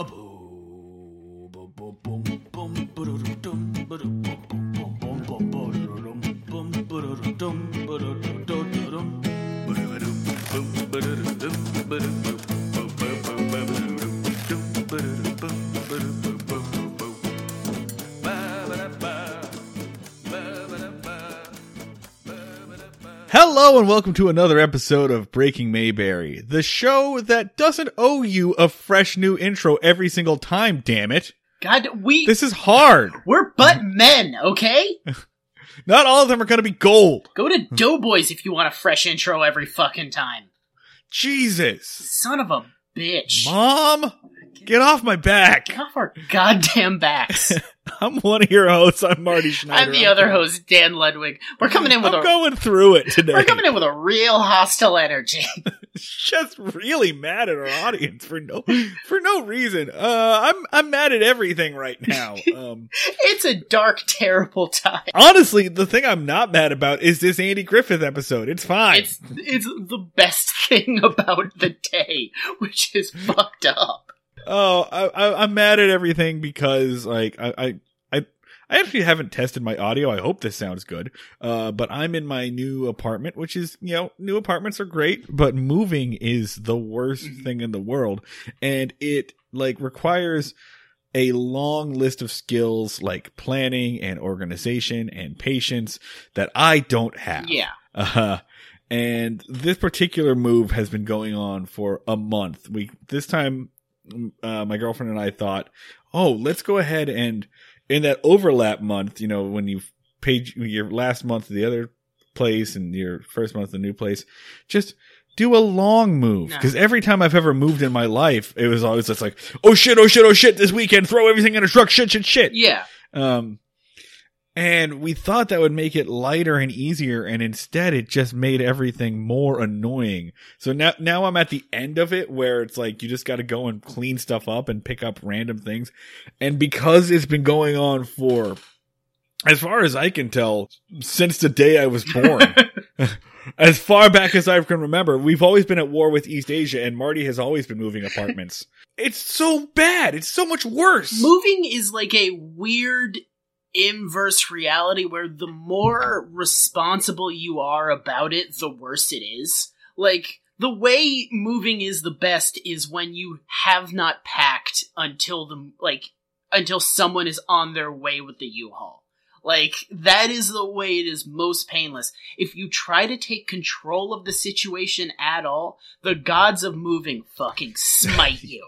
a boom, boom, boom, boom, boom, boom, boom, boom, boom, boom, boom, boom, boom, boom, boom, boom, boom, Hello and welcome to another episode of Breaking Mayberry, the show that doesn't owe you a fresh new intro every single time, damn it. God, we This is hard. we're but men, okay? Not all of them are going to be gold. Go to Doughboys if you want a fresh intro every fucking time. Jesus. Son of a bitch. Mom, get off my back. Get off our goddamn backs. I'm one of your hosts. I'm Marty Schneider. I'm the other host, Dan Ludwig. We're coming in with I'm a going through it today. we're coming in with a real hostile energy. just really mad at our audience for no for no reason. Uh, I'm I'm mad at everything right now. Um, it's a dark, terrible time. honestly, the thing I'm not mad about is this Andy Griffith episode. It's fine. It's it's the best thing about the day, which is fucked up. Oh, I, I, I'm mad at everything because like I, I I actually haven't tested my audio. I hope this sounds good. Uh, but I'm in my new apartment, which is you know new apartments are great, but moving is the worst Mhm. thing in the world, and it like requires a long list of skills like planning and organization and patience that I don't have. Yeah. Uh, and this particular move has been going on for a month. We this time, uh, my girlfriend and I thought, oh, let's go ahead and in that overlap month, you know, when you paid your last month of the other place and your first month of the new place, just do a long move. No. Because every time I've ever moved in my life, it was always just like, oh shit, oh shit, oh shit, this weekend, throw everything in a truck, shit, shit, shit. Yeah. Um, and we thought that would make it lighter and easier, and instead it just made everything more annoying. So now, now I'm at the end of it where it's like you just got to go and clean stuff up and pick up random things. And because it's been going on for, as far as I can tell, since the day I was born, as far back as I can remember, we've always been at war with East Asia, and Marty has always been moving apartments. it's so bad. It's so much worse. Moving is like a weird inverse reality where the more responsible you are about it, the worse it is. Like, the way moving is the best is when you have not packed until the, like, until someone is on their way with the U-Haul. Like, that is the way it is most painless. If you try to take control of the situation at all, the gods of moving fucking smite you.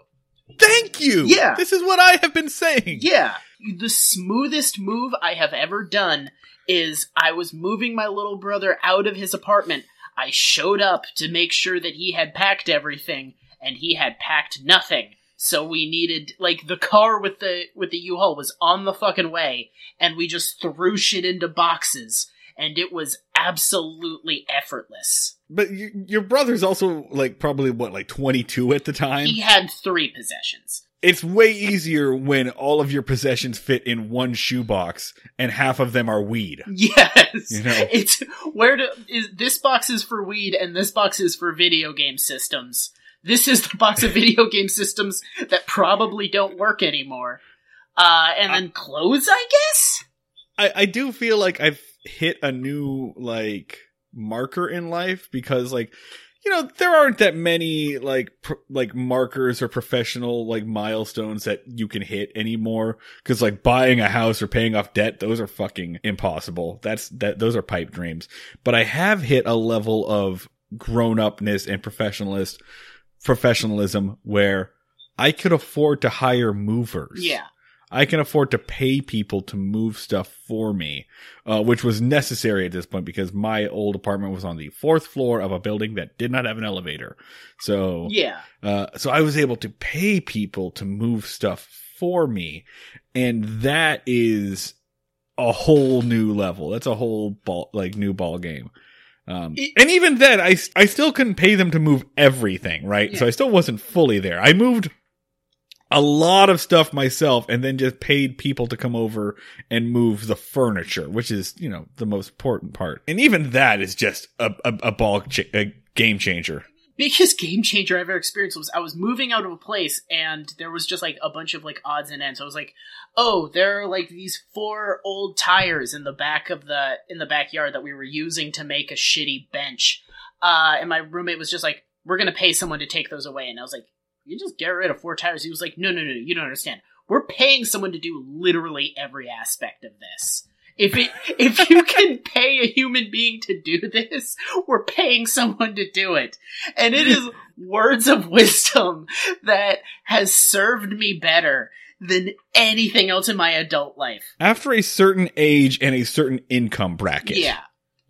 Thank you. Yeah. This is what I have been saying. Yeah, the smoothest move I have ever done is I was moving my little brother out of his apartment. I showed up to make sure that he had packed everything, and he had packed nothing. So we needed like the car with the with the U-Haul was on the fucking way, and we just threw shit into boxes, and it was absolutely effortless. But y your brother's also like probably what, like 22 at the time? He had three possessions. It's way easier when all of your possessions fit in one shoebox and half of them are weed. Yes, You know. it's where do is this box is for weed and this box is for video game systems. This is the box of video game systems that probably don't work anymore. Uh, and then clothes, I guess. I, I do feel like I've hit a new like marker in life because like you know there aren't that many like pr- like markers or professional like milestones that you can hit anymore. Because like buying a house or paying off debt those are fucking impossible. That's that those are pipe dreams. But i have hit a level of grown-upness and professionalist professionalism where i could afford to hire movers. Yeah, I can afford to pay people to move stuff for me, uh, which was necessary at this point because my old apartment was on the fourth floor of a building that did not have an elevator. So, yeah. uh, so I was able to pay people to move stuff for me. And that is a whole new level. That's a whole ball, like new ball game. Um, It- and even then, I, I still couldn't pay them to move everything, right? So I still wasn't fully there. I moved a lot of stuff myself and then just paid people to come over and move the furniture, which is, you know, the most important part. And even that is just a, a, a ball, ch- a game changer. biggest game changer I've ever experienced was I was moving out of a place and there was just like a bunch of like odds and ends. I was like, oh, there are like these four old tires in the back of the in the backyard that we were using to make a shitty bench. Uh, and my roommate was just like, we're gonna pay someone to take those away. And I was like, you just get rid of four tires. He was like, no, no, no, you don't understand. We're paying someone to do literally every aspect of this. If it, if you can pay a human being to do this, we're paying someone to do it. And it is words of wisdom that has served me better than anything else in my adult life. After a certain age and a certain income bracket. Yeah.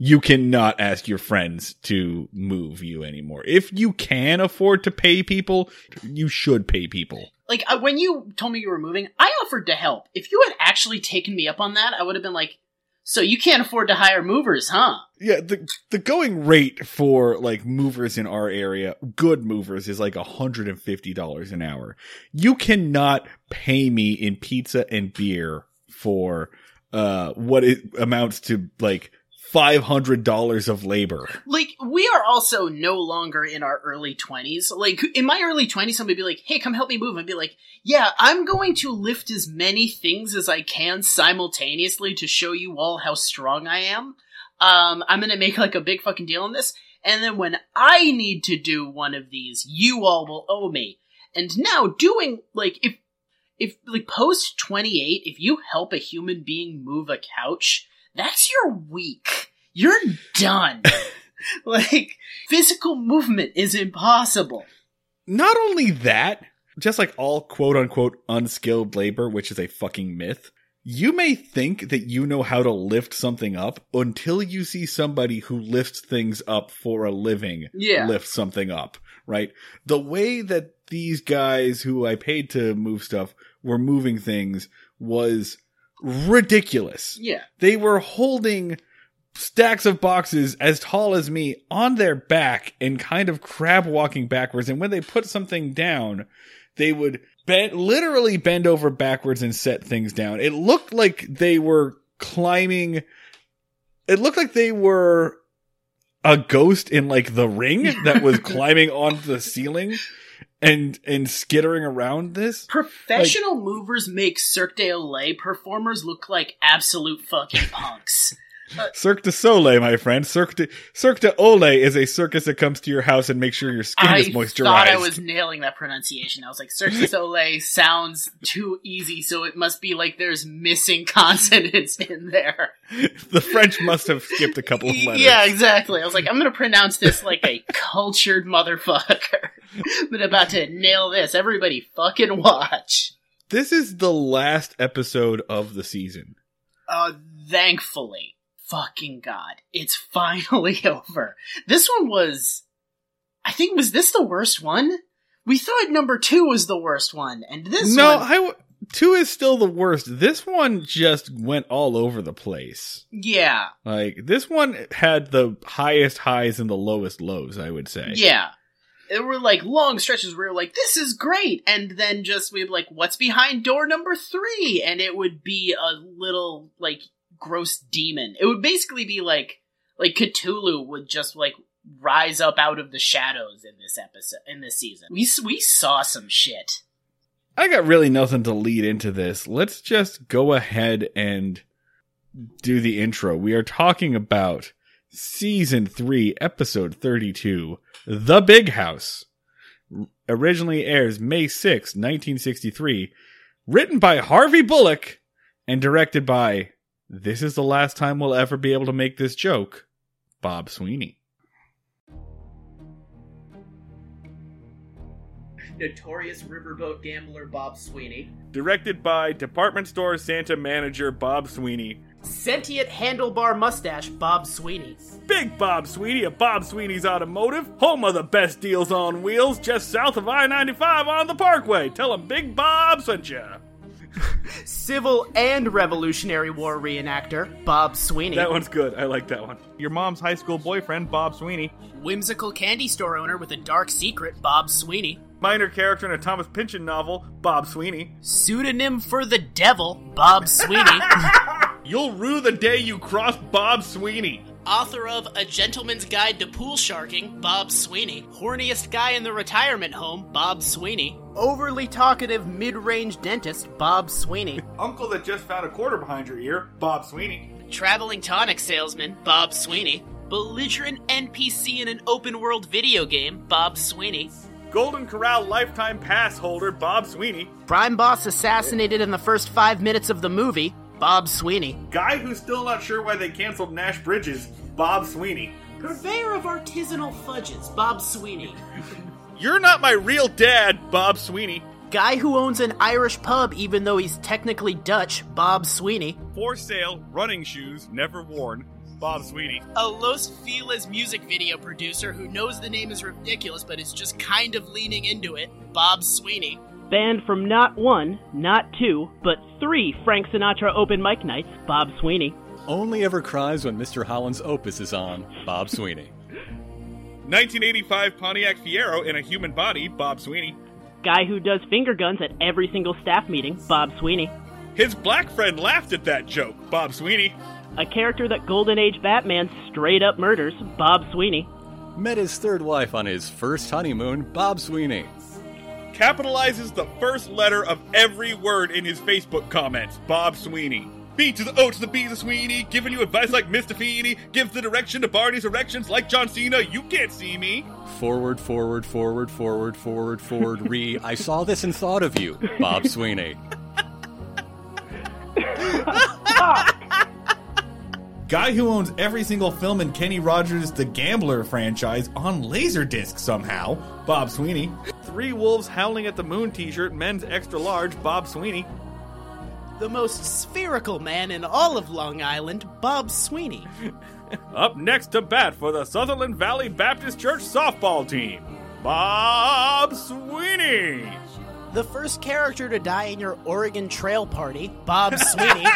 You cannot ask your friends to move you anymore. If you can afford to pay people, you should pay people. Like uh, when you told me you were moving, I offered to help. If you had actually taken me up on that, I would have been like, "So you can't afford to hire movers, huh?" Yeah, the the going rate for like movers in our area, good movers, is like hundred and fifty dollars an hour. You cannot pay me in pizza and beer for uh what it amounts to like five hundred dollars of labor. Like we are also no longer in our early twenties. Like in my early twenties, somebody would be like, "Hey, come help me move," and be like, "Yeah, I'm going to lift as many things as I can simultaneously to show you all how strong I am." Um, I'm gonna make like a big fucking deal on this. And then when I need to do one of these, you all will owe me. And now doing, like, if, if, like, post 28, if you help a human being move a couch, that's your week. You're done. like, physical movement is impossible. Not only that, just like all quote unquote unskilled labor, which is a fucking myth, you may think that you know how to lift something up until you see somebody who lifts things up for a living Yeah. lift something up, right? The way that these guys who I paid to move stuff were moving things was ridiculous. Yeah. They were holding stacks of boxes as tall as me on their back and kind of crab walking backwards. And when they put something down, they would bend, literally bend over backwards and set things down. It looked like they were climbing. It looked like they were a ghost in like the ring that was climbing onto the ceiling and and skittering around this. Professional movers make Cirque du Soleil performers look like absolute fucking punks. Cirque du Soleil, my friend. Cirque du, Cirque du Ole is a circus that comes to your house and makes sure your skin I is moisturized. I thought I was nailing that pronunciation. I was like, Cirque du Soleil sounds too easy, so it must be like there's missing consonants in there. the French must have skipped a couple of letters. Yeah, exactly. I was like, I'm gonna pronounce this like a cultured motherfucker. I'm about to nail this. Everybody fucking watch. This is the last episode of the season. Uh, thankfully. Fucking God. It's finally over. This one was, I think, was this the worst one? We thought number two was the worst one, and this no, one, I w- two is still the worst. This one just went all over the place. yeah, Like this one had the highest highs and the lowest lows. I would say. yeah. There were like long stretches where we were like, this is great, and then just we'd be like, what's behind door number three? And it would be a little like gross demon. It would basically be like like Cthulhu would just like rise up out of the shadows in this episode in this season. We we saw some shit. I got really nothing to lead into this. Let's just go ahead and do the intro. We are talking about season 3, episode 32, The Big House. Originally airs May 6, 1963, written by Harvey Bullock and directed by This is the last time we'll ever be able to make this joke, Bob Sweeney. Notorious riverboat gambler Bob Sweeney. Directed by department store Santa manager Bob Sweeney. Sentient handlebar mustache Bob Sweeney. Big Bob Sweeney of Bob Sweeney's Automotive, home of the best deals on wheels, just south of I 95 on the Parkway. Tell him Big Bob sent ya. Civil and Revolutionary War reenactor Bob Sweeney. That one's good. I like that one. Your mom's high school boyfriend, Bob Sweeney. Whimsical candy store owner with a dark secret Bob Sweeney. Minor character in a Thomas Pynchon novel, Bob Sweeney. Pseudonym for the devil Bob Sweeney. You'll rue the day you cross Bob Sweeney. Author of A Gentleman's Guide to Pool Sharking, Bob Sweeney, horniest guy in the retirement home, Bob Sweeney, overly talkative mid-range dentist, Bob Sweeney, Uncle that just found a quarter behind your ear, Bob Sweeney. traveling tonic salesman, Bob Sweeney, belligerent NPC in an open world video game, Bob Sweeney, Golden Corral lifetime pass holder, Bob Sweeney. Prime Boss assassinated in the first five minutes of the movie, Bob Sweeney. Guy who's still not sure why they canceled Nash Bridges, Bob Sweeney. Purveyor of artisanal fudges, Bob Sweeney. You're not my real dad, Bob Sweeney. Guy who owns an Irish pub even though he's technically Dutch, Bob Sweeney. For sale, running shoes, never worn, Bob Sweeney. A Los Feliz music video producer who knows the name is ridiculous but is just kind of leaning into it, Bob Sweeney. Banned from not one, not two, but three Frank Sinatra open mic nights, Bob Sweeney. Only ever cries when Mr. Holland's Opus is on, Bob Sweeney. 1985 Pontiac Fiero in a human body, Bob Sweeney. Guy who does finger guns at every single staff meeting, Bob Sweeney. His black friend laughed at that joke, Bob Sweeney. A character that Golden Age Batman straight up murders, Bob Sweeney. Met his third wife on his first honeymoon, Bob Sweeney. Capitalizes the first letter of every word in his Facebook comments, Bob Sweeney. B to the O to the B to the Sweeney, giving you advice like Mr. Feeney, gives the direction to Barney's erections like John Cena, you can't see me. Forward, forward, forward, forward, forward, forward, re. I saw this and thought of you, Bob Sweeney. Guy who owns every single film in Kenny Rogers' The Gambler franchise on Laserdisc somehow, Bob Sweeney. Three Wolves Howling at the Moon t shirt, men's extra large, Bob Sweeney. The most spherical man in all of Long Island, Bob Sweeney. Up next to bat for the Sutherland Valley Baptist Church softball team, Bob Sweeney. The first character to die in your Oregon Trail party, Bob Sweeney.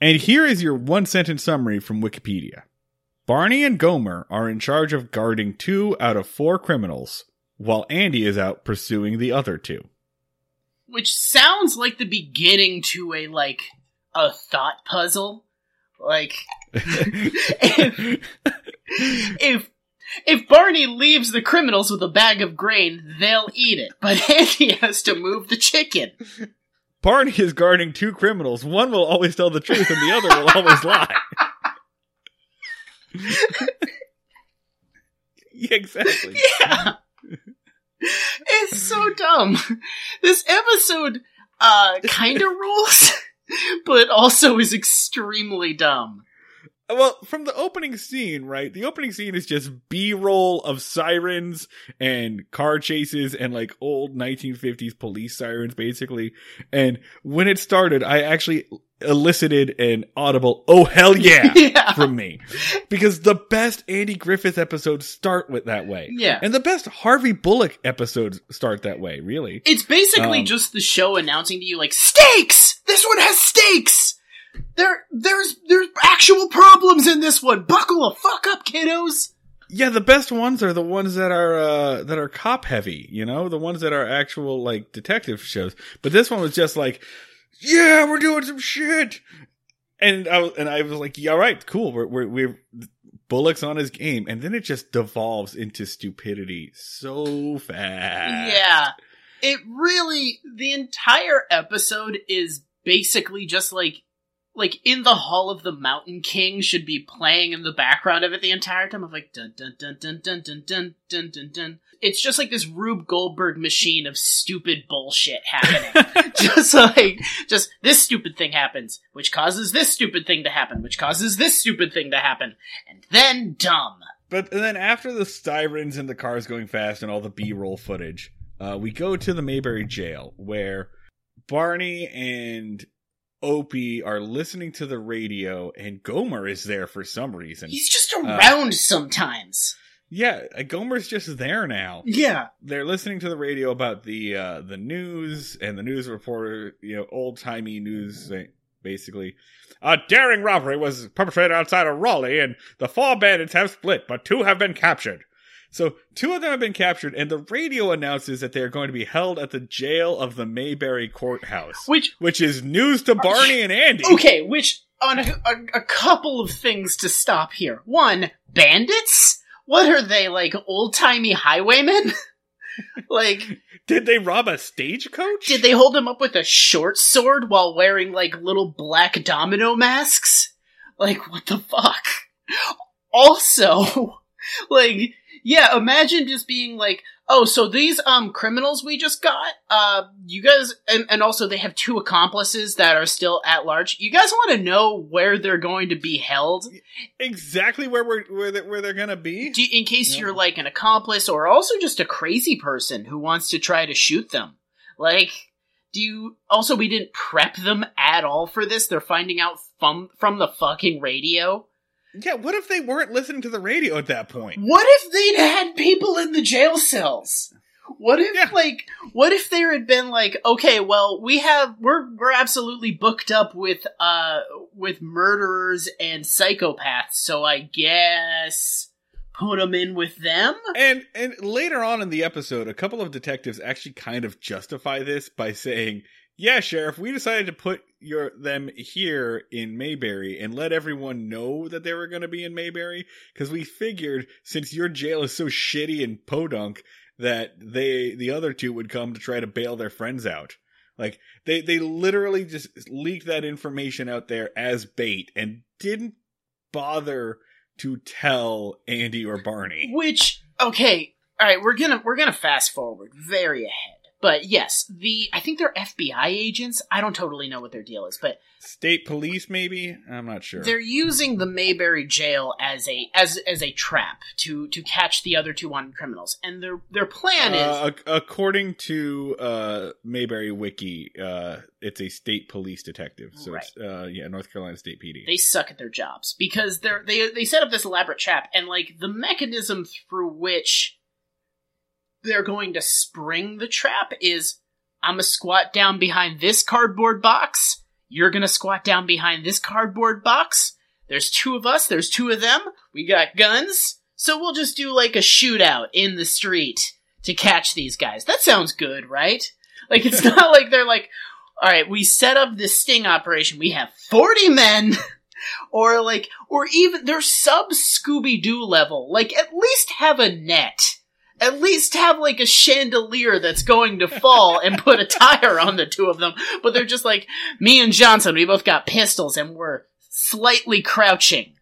And here is your one sentence summary from Wikipedia Barney and Gomer are in charge of guarding two out of four criminals, while Andy is out pursuing the other two. Which sounds like the beginning to a, like, a thought puzzle. Like, if, if if Barney leaves the criminals with a bag of grain, they'll eat it. But Andy has to move the chicken. Barney is guarding two criminals. One will always tell the truth, and the other will always lie. yeah, exactly. Yeah. It's so dumb. This episode uh kind of rules, but also is extremely dumb. Well, from the opening scene, right? The opening scene is just B-roll of sirens and car chases and like old 1950s police sirens, basically. And when it started, I actually elicited an audible, oh hell yeah, Yeah. from me. Because the best Andy Griffith episodes start with that way. Yeah. And the best Harvey Bullock episodes start that way, really. It's basically Um, just the show announcing to you like stakes. This one has stakes. There, there's, there's actual problems in this one. Buckle the fuck up, kiddos. Yeah, the best ones are the ones that are uh that are cop heavy, you know, the ones that are actual like detective shows. But this one was just like, yeah, we're doing some shit, and I was, and I was like, yeah, all right, cool, we're we're, we're Bullock's on his game, and then it just devolves into stupidity so fast. Yeah. It really, the entire episode is basically just like, like in the Hall of the Mountain King should be playing in the background of it the entire time of like dun dun dun dun dun dun dun dun dun dun. It's just like this Rube Goldberg machine of stupid bullshit happening. just like, just this stupid thing happens, which causes this stupid thing to happen, which causes this stupid thing to happen, and then dumb. But then after the sirens and the cars going fast and all the B-roll footage, uh, we go to the Mayberry jail where Barney and Opie are listening to the radio and Gomer is there for some reason. He's just around sometimes. yeah, uh, Gomer's just there now. Yeah. They're listening to the radio about the uh, the news and the news reporter, you know, old timey news. basically. A daring robbery was perpetrated outside of Raleigh, and the four bandits have split, but two have been captured. So two of them have been captured, and the radio announces that they are going to be held at the jail of the Mayberry courthouse, Which which is news to Barney and Andy. okay, which on a, a, a couple of things to stop here. One, bandits. What are they like, old timey highwaymen? like, Did they rob a stagecoach? did they hold him up with a short sword while wearing like little black domino masks? Like, what the fuck? Also, like, yeah, imagine just being like, oh, so these um criminals we just got, uh, you guys, and, and also they have two accomplices that are still at large. You guys want to know where they're going to be held, exactly where we're where they're, where they're gonna be? Do you- in case Yeah. you're like an accomplice or also just a crazy person who wants to try to shoot them. Like, do you also we didn't prep them at all for this? They're finding out from from the fucking radio. Yeah, what if they weren't listening to the radio at that point? What if they'd had people in the jail cells? What if Yeah. like what if there had been like okay, well, we have we're we're absolutely booked up with uh with murderers and psychopaths, so I guess put them in with them? And and later on in the episode, a couple of detectives actually kind of justify this by saying, "Yeah, sheriff, we decided to put your them here in Mayberry and let everyone know that they were going to be in Mayberry because we figured since your jail is so shitty and podunk that they the other two would come to try to bail their friends out." Like they they literally just leaked that information out there as bait and didn't bother to tell Andy or Barney. Which okay, all right, we're gonna we're gonna fast forward very ahead. But yes, the I think they're FBI agents. I don't totally know what their deal is, but State police, maybe? I'm not sure. they're using the Mayberry jail as a as as a trap to to catch the other two wanted criminals. And their their plan is Uh, ac- according to uh, Mayberry Wiki, uh, it's a state police detective. So it's uh, yeah, North Carolina State PD. they suck at their jobs because they're they they set up this elaborate trap and like the mechanism through which they're going to spring the trap is I'm gonna squat down behind this cardboard box. You're gonna squat down behind this cardboard box. There's two of us. There's two of them. We got guns. So we'll just do like a shootout in the street to catch these guys. That sounds good, right? Like it's not like they're like, all right, we set up this sting operation. We have 40 men. or like, or even they're sub Scooby Doo level. Like, at least have a net. At least have like a chandelier that's going to fall and put a tire on the two of them. But they're just like, me and Johnson, we both got pistols and we're slightly crouching.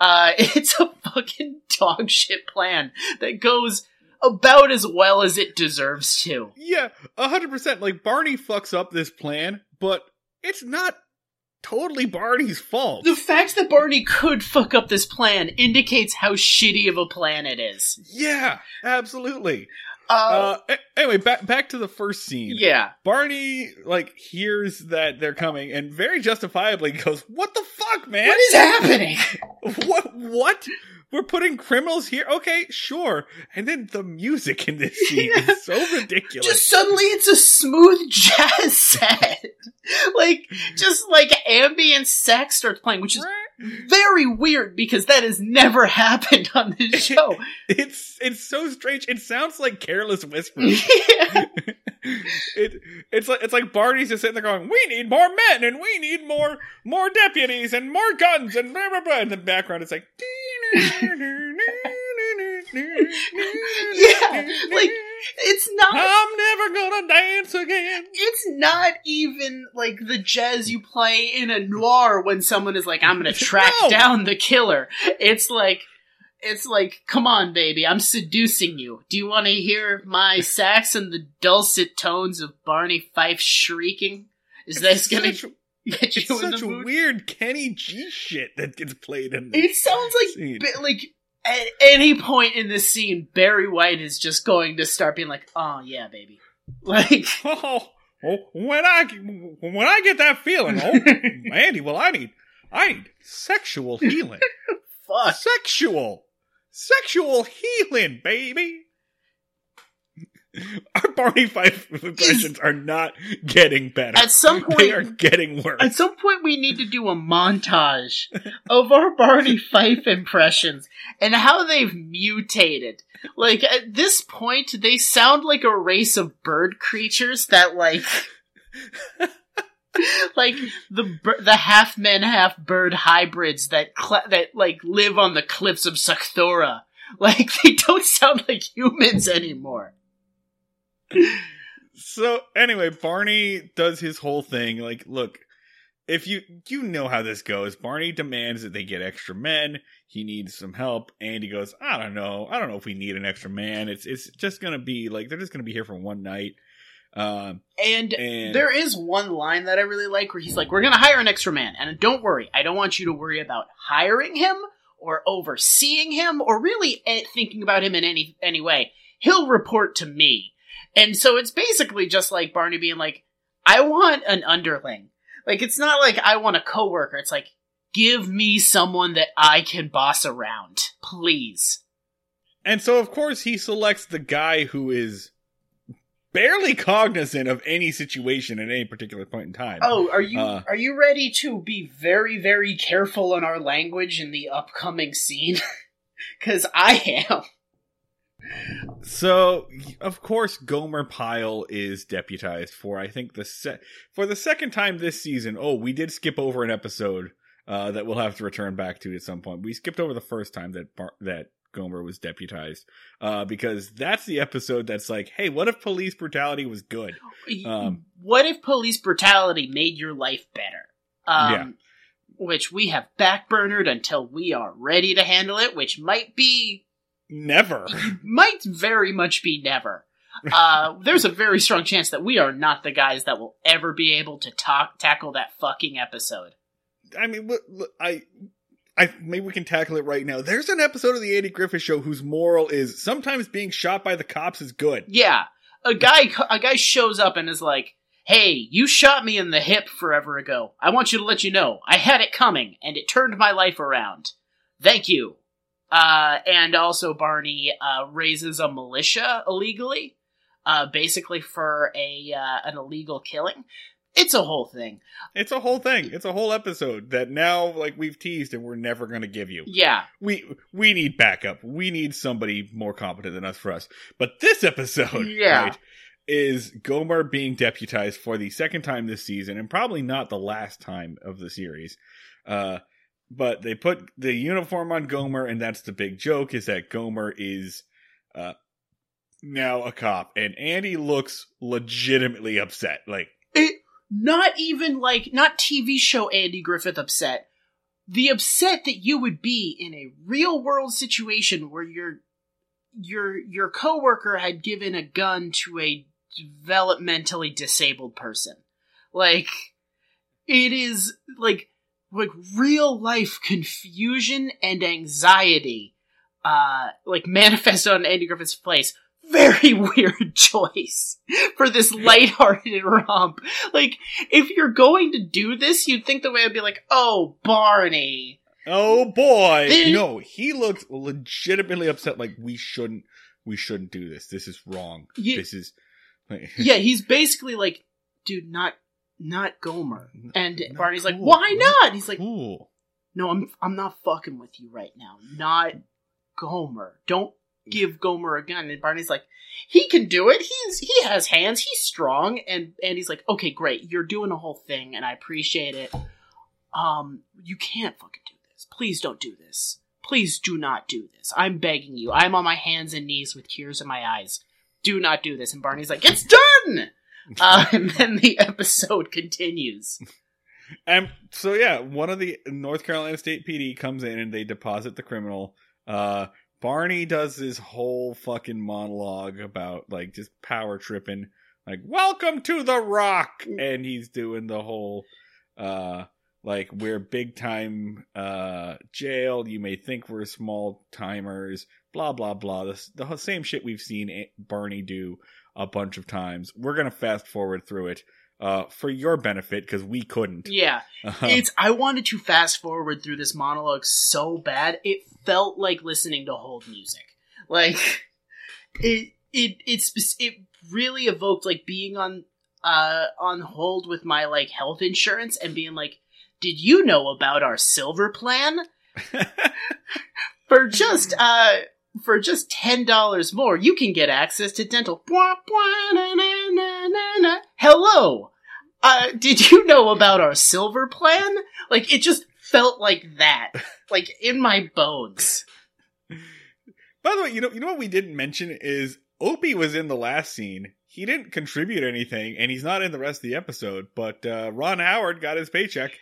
Uh, it's a fucking dog shit plan that goes about as well as it deserves to. yeah, hundred percent. Like Barney fucks up this plan, but it's not totally Barney's fault. The fact that Barney could fuck up this plan indicates how shitty of a plan it is. yeah, absolutely. Uh, Uh, anyway, back back to the first scene. yeah. Barney like hears that they're coming and very justifiably goes, "What the fuck, man? What is happening? what what we're putting criminals here okay sure and then the music in this scene Yeah. is so ridiculous Just suddenly it's a smooth jazz set. like, just like ambient sax starts playing, which is very weird because that has never happened on this show. it's it's so strange it sounds like careless whisper yeah. it it's like it's like barney's just sitting there going we need more men and we need more more deputies and more guns and blah blah blah in the background it's like Yeah, like, It's not i'm never gonna dance again it's not even like the jazz you play in a noir when someone is like, I'm gonna track No. down the killer. It's like, it's like, come on, baby, I'm seducing you. Do you want to hear my sax and the dulcet tones of Barney Fife shrieking? Is this gonna get you It's in such the mood? weird Kenny G shit that gets played in this. It sounds like scene. Like at any point in this scene, Barry White is just going to start being like, "Oh yeah, baby," like. Oh, oh, when I when I get that feeling, oh, Andy, well, I need I need sexual healing, Fuck. sexual, sexual healing, baby. Our Barney Fife impressions are not getting better. At some point, they are getting worse. At some point, we need to do a montage of our Barney Fife impressions and how they've mutated. Like, at this point, they sound like a race of bird creatures that, like, like the the half men, half bird hybrids that cl- that like live on the cliffs of Sakthora. Like, they don't sound like humans anymore. So anyway, Barney does his whole thing. Like, look, if you you know how this goes, Barney demands that they get extra men. He needs some help. Andy goes, I don't know, I don't know if we need an extra man. It's it's just gonna be like they're just gonna be here for one night. Um, And and There is one line that I really like where he's like, "We're gonna hire an extra man, and don't worry, I don't want you to worry about hiring him or overseeing him or really eh, thinking about him in any any way. He'll report to me." And so it's basically just like Barney being like, "I want an underling. Like it's not like I want a coworker. It's like, give me someone that I can boss around, please." and so of course he selects the guy who is barely cognizant of any situation at any particular point in time. Oh, are you Uh, are you ready to be very very careful in our language in the upcoming scene? Cuz I am. So, of course, Gomer Pyle is deputized for I think the se- for the second time this season. Oh, we did skip over an episode uh, that we'll have to return back to at some point. We skipped over the first time that Bar- that Gomer was deputized uh, because that's the episode that's like, hey, what if police brutality was good? Um, what if police brutality made your life better? Um, Yeah. Which we have backburnered until we are ready to handle it, which might be, Never. might very much be never. Uh, there's a very strong chance that we are not the guys that will ever be able to talk, tackle that fucking episode. I mean, I. I, maybe we can tackle it right now. There's an episode of the Andy Griffith Show whose moral is sometimes being shot by the cops is good. Yeah, a guy a guy shows up and is like, "Hey, you shot me in the hip forever ago. I want you to let you know I had it coming, and it turned my life around. Thank you." Uh, and also, Barney uh, raises a militia illegally, uh, basically for a uh, an illegal killing. It's a whole thing. It's a whole thing. It's a whole episode that now, like we've teased, and we're never going to give you. Yeah, We we need backup. We need somebody more competent than us for us. But this episode, Yeah. right, is Gomer being deputized for the second time this season, and probably not the last time of the series. Uh, but they put the uniform on Gomer, and that's the big joke: is that Gomer is uh, now a cop, and Andy looks legitimately upset. Like, it not even like not TV show Andy Griffith upset. The upset that you would be in a real world situation where your your your coworker had given a gun to a developmentally disabled person. Like it is like like real life confusion and anxiety uh like manifest on Andy Griffith's face. Very weird choice for this lighthearted romp. Like, if you're going to do this, you'd think the way I'd be like, oh, Barney. oh boy, They- no, he looks legitimately upset. Like we shouldn't, we shouldn't do this. This is wrong. Ye- This is. Yeah, he's basically like, dude, not, not Gomer. And Not Barney's like, why Not not? He's like, cool. no, I'm, I'm not fucking with you right now. Not Gomer. Don't give Gomer a gun. And Barney's like, he can do it. He's, he has hands. He's strong. And, and he's like, okay, great. You're doing a whole thing and I appreciate it. Um, you can't fucking do this. Please don't do this. Please do not do this. I'm begging you. I'm on my hands and knees with tears in my eyes. Do not do this. And Barney's like, it's done! Uh, and then the episode continues. And so yeah, one of the North Carolina State PD comes in and they deposit the criminal. Uh, Barney does this whole fucking monologue about like just power tripping, like "Welcome to the Rock," and he's doing the whole uh like we're big time uh jail. You may think we're small timers. Blah blah blah. The same shit we've seen Barney do a bunch of times. We're gonna fast forward through it uh for your benefit because we couldn't. Yeah. Um, It's I wanted to fast forward through this monologue so bad it felt like listening to hold music. Like it it it's it really evoked like being on uh on hold with my like health insurance and being like, did you know about our silver plan? For just uh for just ten dollars more, you can get access to dental. Hello, uh, did you know about our silver plan? Like it just felt like that, like in my bones. By the way, you know, you know what we didn't mention is Opie was in the last scene. He didn't contribute anything, and he's not in the rest of the episode. But uh, Ron Howard got his paycheck.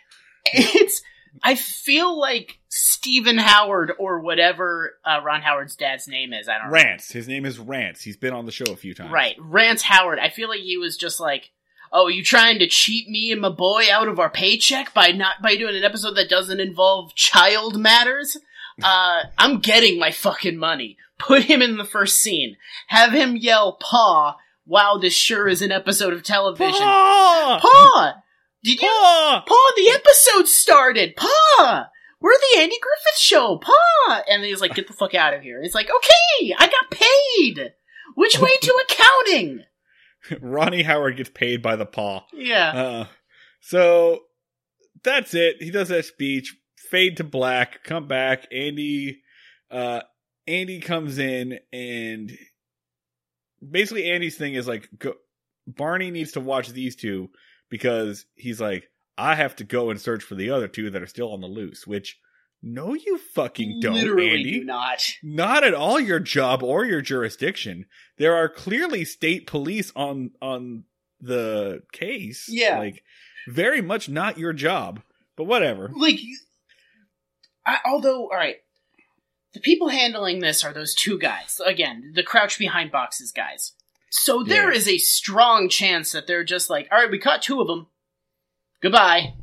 It's. I feel like Stephen Howard or whatever uh, Ron Howard's dad's name is. I don't know. Rance. His name is Rance. He's been on the show a few times. Right, Rance Howard. I feel like he was just like, "Oh, you trying to cheat me and my boy out of our paycheck by not by doing an episode that doesn't involve child matters? Uh, I'm getting my fucking money. Put him in the first scene. Have him yell "Paw!" Wow, this sure is an episode of television. Pa! Paw! Did you? Pa! Paw, the episode started. Paw, we're the Andy Griffith Show. Paw, and he's like, "Get the fuck out of here." He's like, "Okay, I got paid. Which way to accounting?" Ronnie Howard gets paid by the paw. Yeah. Uh, so that's it. He does that speech. Fade to black. Come back. Andy. Uh, Andy comes in and basically Andy's thing is like, go, Barney needs to watch these two because he's like, I have to go and search for the other two that are still on the loose. Which, no, you fucking don't, Literally Andy. do not. not at all your job or your jurisdiction. There are clearly state police on on the case. Yeah. like very much not your job. But whatever. Like, I, although, all right, the people handling this are those two guys. Again, the crouch behind boxes guys. So there Yeah. is a strong chance that they're just like, all right, we caught two of them. Goodbye.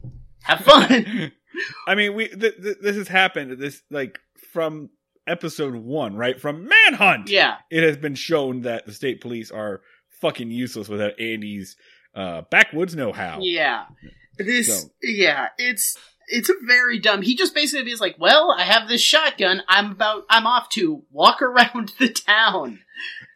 Have fun. I mean, we th- th- this has happened. This like from episode one, right? From Manhunt. yeah. it has been shown that the state police are fucking useless without Andy's uh, backwoods know-how. Yeah. This So- yeah, it's it's very dumb. He just basically is like, "Well, I have this shotgun. I'm about I'm off to walk around the town."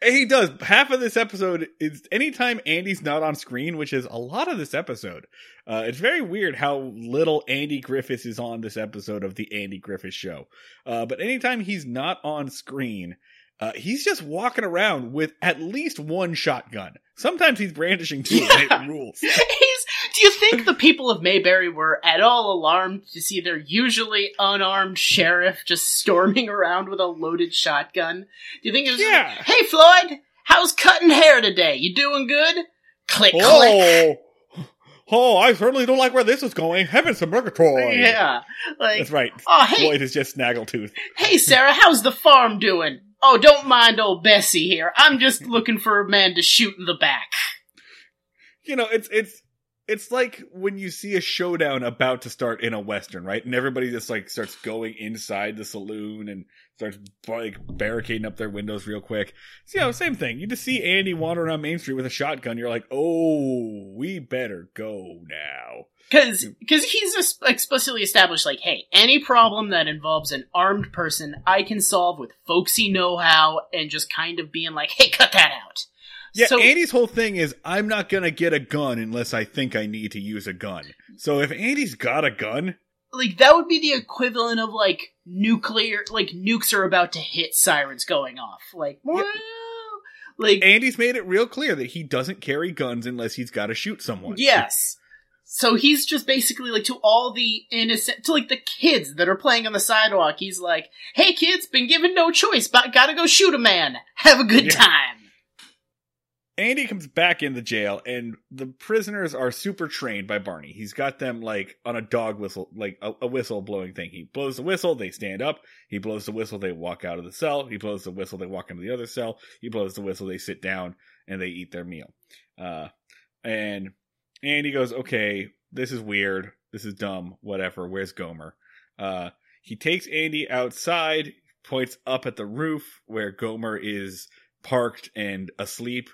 He does. Half of this episode is anytime Andy's not on screen, which is a lot of this episode. Uh, it's very weird how little Andy Griffiths is on this episode of the Andy Griffith Show. Uh, but anytime he's not on screen, uh, he's just walking around with at least one shotgun. Sometimes he's brandishing two, and it rules. You think the people of Mayberry were at all alarmed to see their usually unarmed sheriff just storming around with a loaded shotgun? Do you think it was Yeah. Hey Floyd, how's cutting hair today? You doing good? Click click. Oh, oh! I certainly don't like where this is going. Heavens to Murgatroyd. Yeah. Like That's right. Oh hey Floyd is just Snaggletooth. Hey, Sarah, how's the farm doing? Oh, don't mind old Bessie here. I'm just looking for a man to shoot in the back. You know, it's it's it's like when you see a showdown about to start in a western, right? And everybody just like starts going inside the saloon and starts like barricading up their windows real quick. So, you know, same thing. You just see Andy wandering around Main Street with a shotgun. You're like, oh, we better go now. Cause, cause he's explicitly established, like, hey, any problem that involves an armed person, I can solve with folksy know-how and just kind of being like, hey, cut that out. Yeah, So- Andy's whole thing is I'm not gonna get a gun unless I think I need to use a gun. So if Andy's got a gun, Like, that would be the equivalent of, like, nuclear, like, nukes are about to hit sirens going off. Like, well, like, Andy's made it real clear that he doesn't carry guns unless he's got to shoot someone. Yes. So he's just basically like to all the innocent, to like the kids that are playing on the sidewalk. He's like, "Hey kids, been given no choice, but gotta go shoot a man. Have a good Yeah. time." Andy comes back in the jail, and the prisoners are super trained by Barney. He's got them like on a dog whistle, like a, a whistle blowing thing. He blows the whistle, they stand up. He blows the whistle, they walk out of the cell. He blows the whistle, they walk into the other cell. He blows the whistle, they sit down and they eat their meal. Uh, and Andy goes, "Okay, this is weird. This is dumb. Whatever. Where's Gomer?" Uh, he takes Andy outside, points up at the roof where Gomer is parked and asleep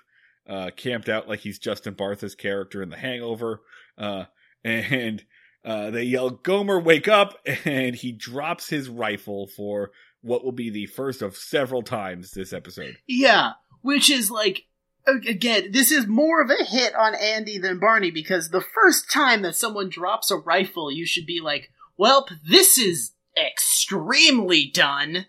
uh, camped out like he's Justin Bartha's character in The Hangover. Uh, and uh, they yell, Gomer, wake up! And he drops his rifle for what will be the first of several times this episode. Yeah, which is like again, this is more of a hit on Andy than Barney because the first time that someone drops a rifle, you should be like, "Welp, this is extremely done."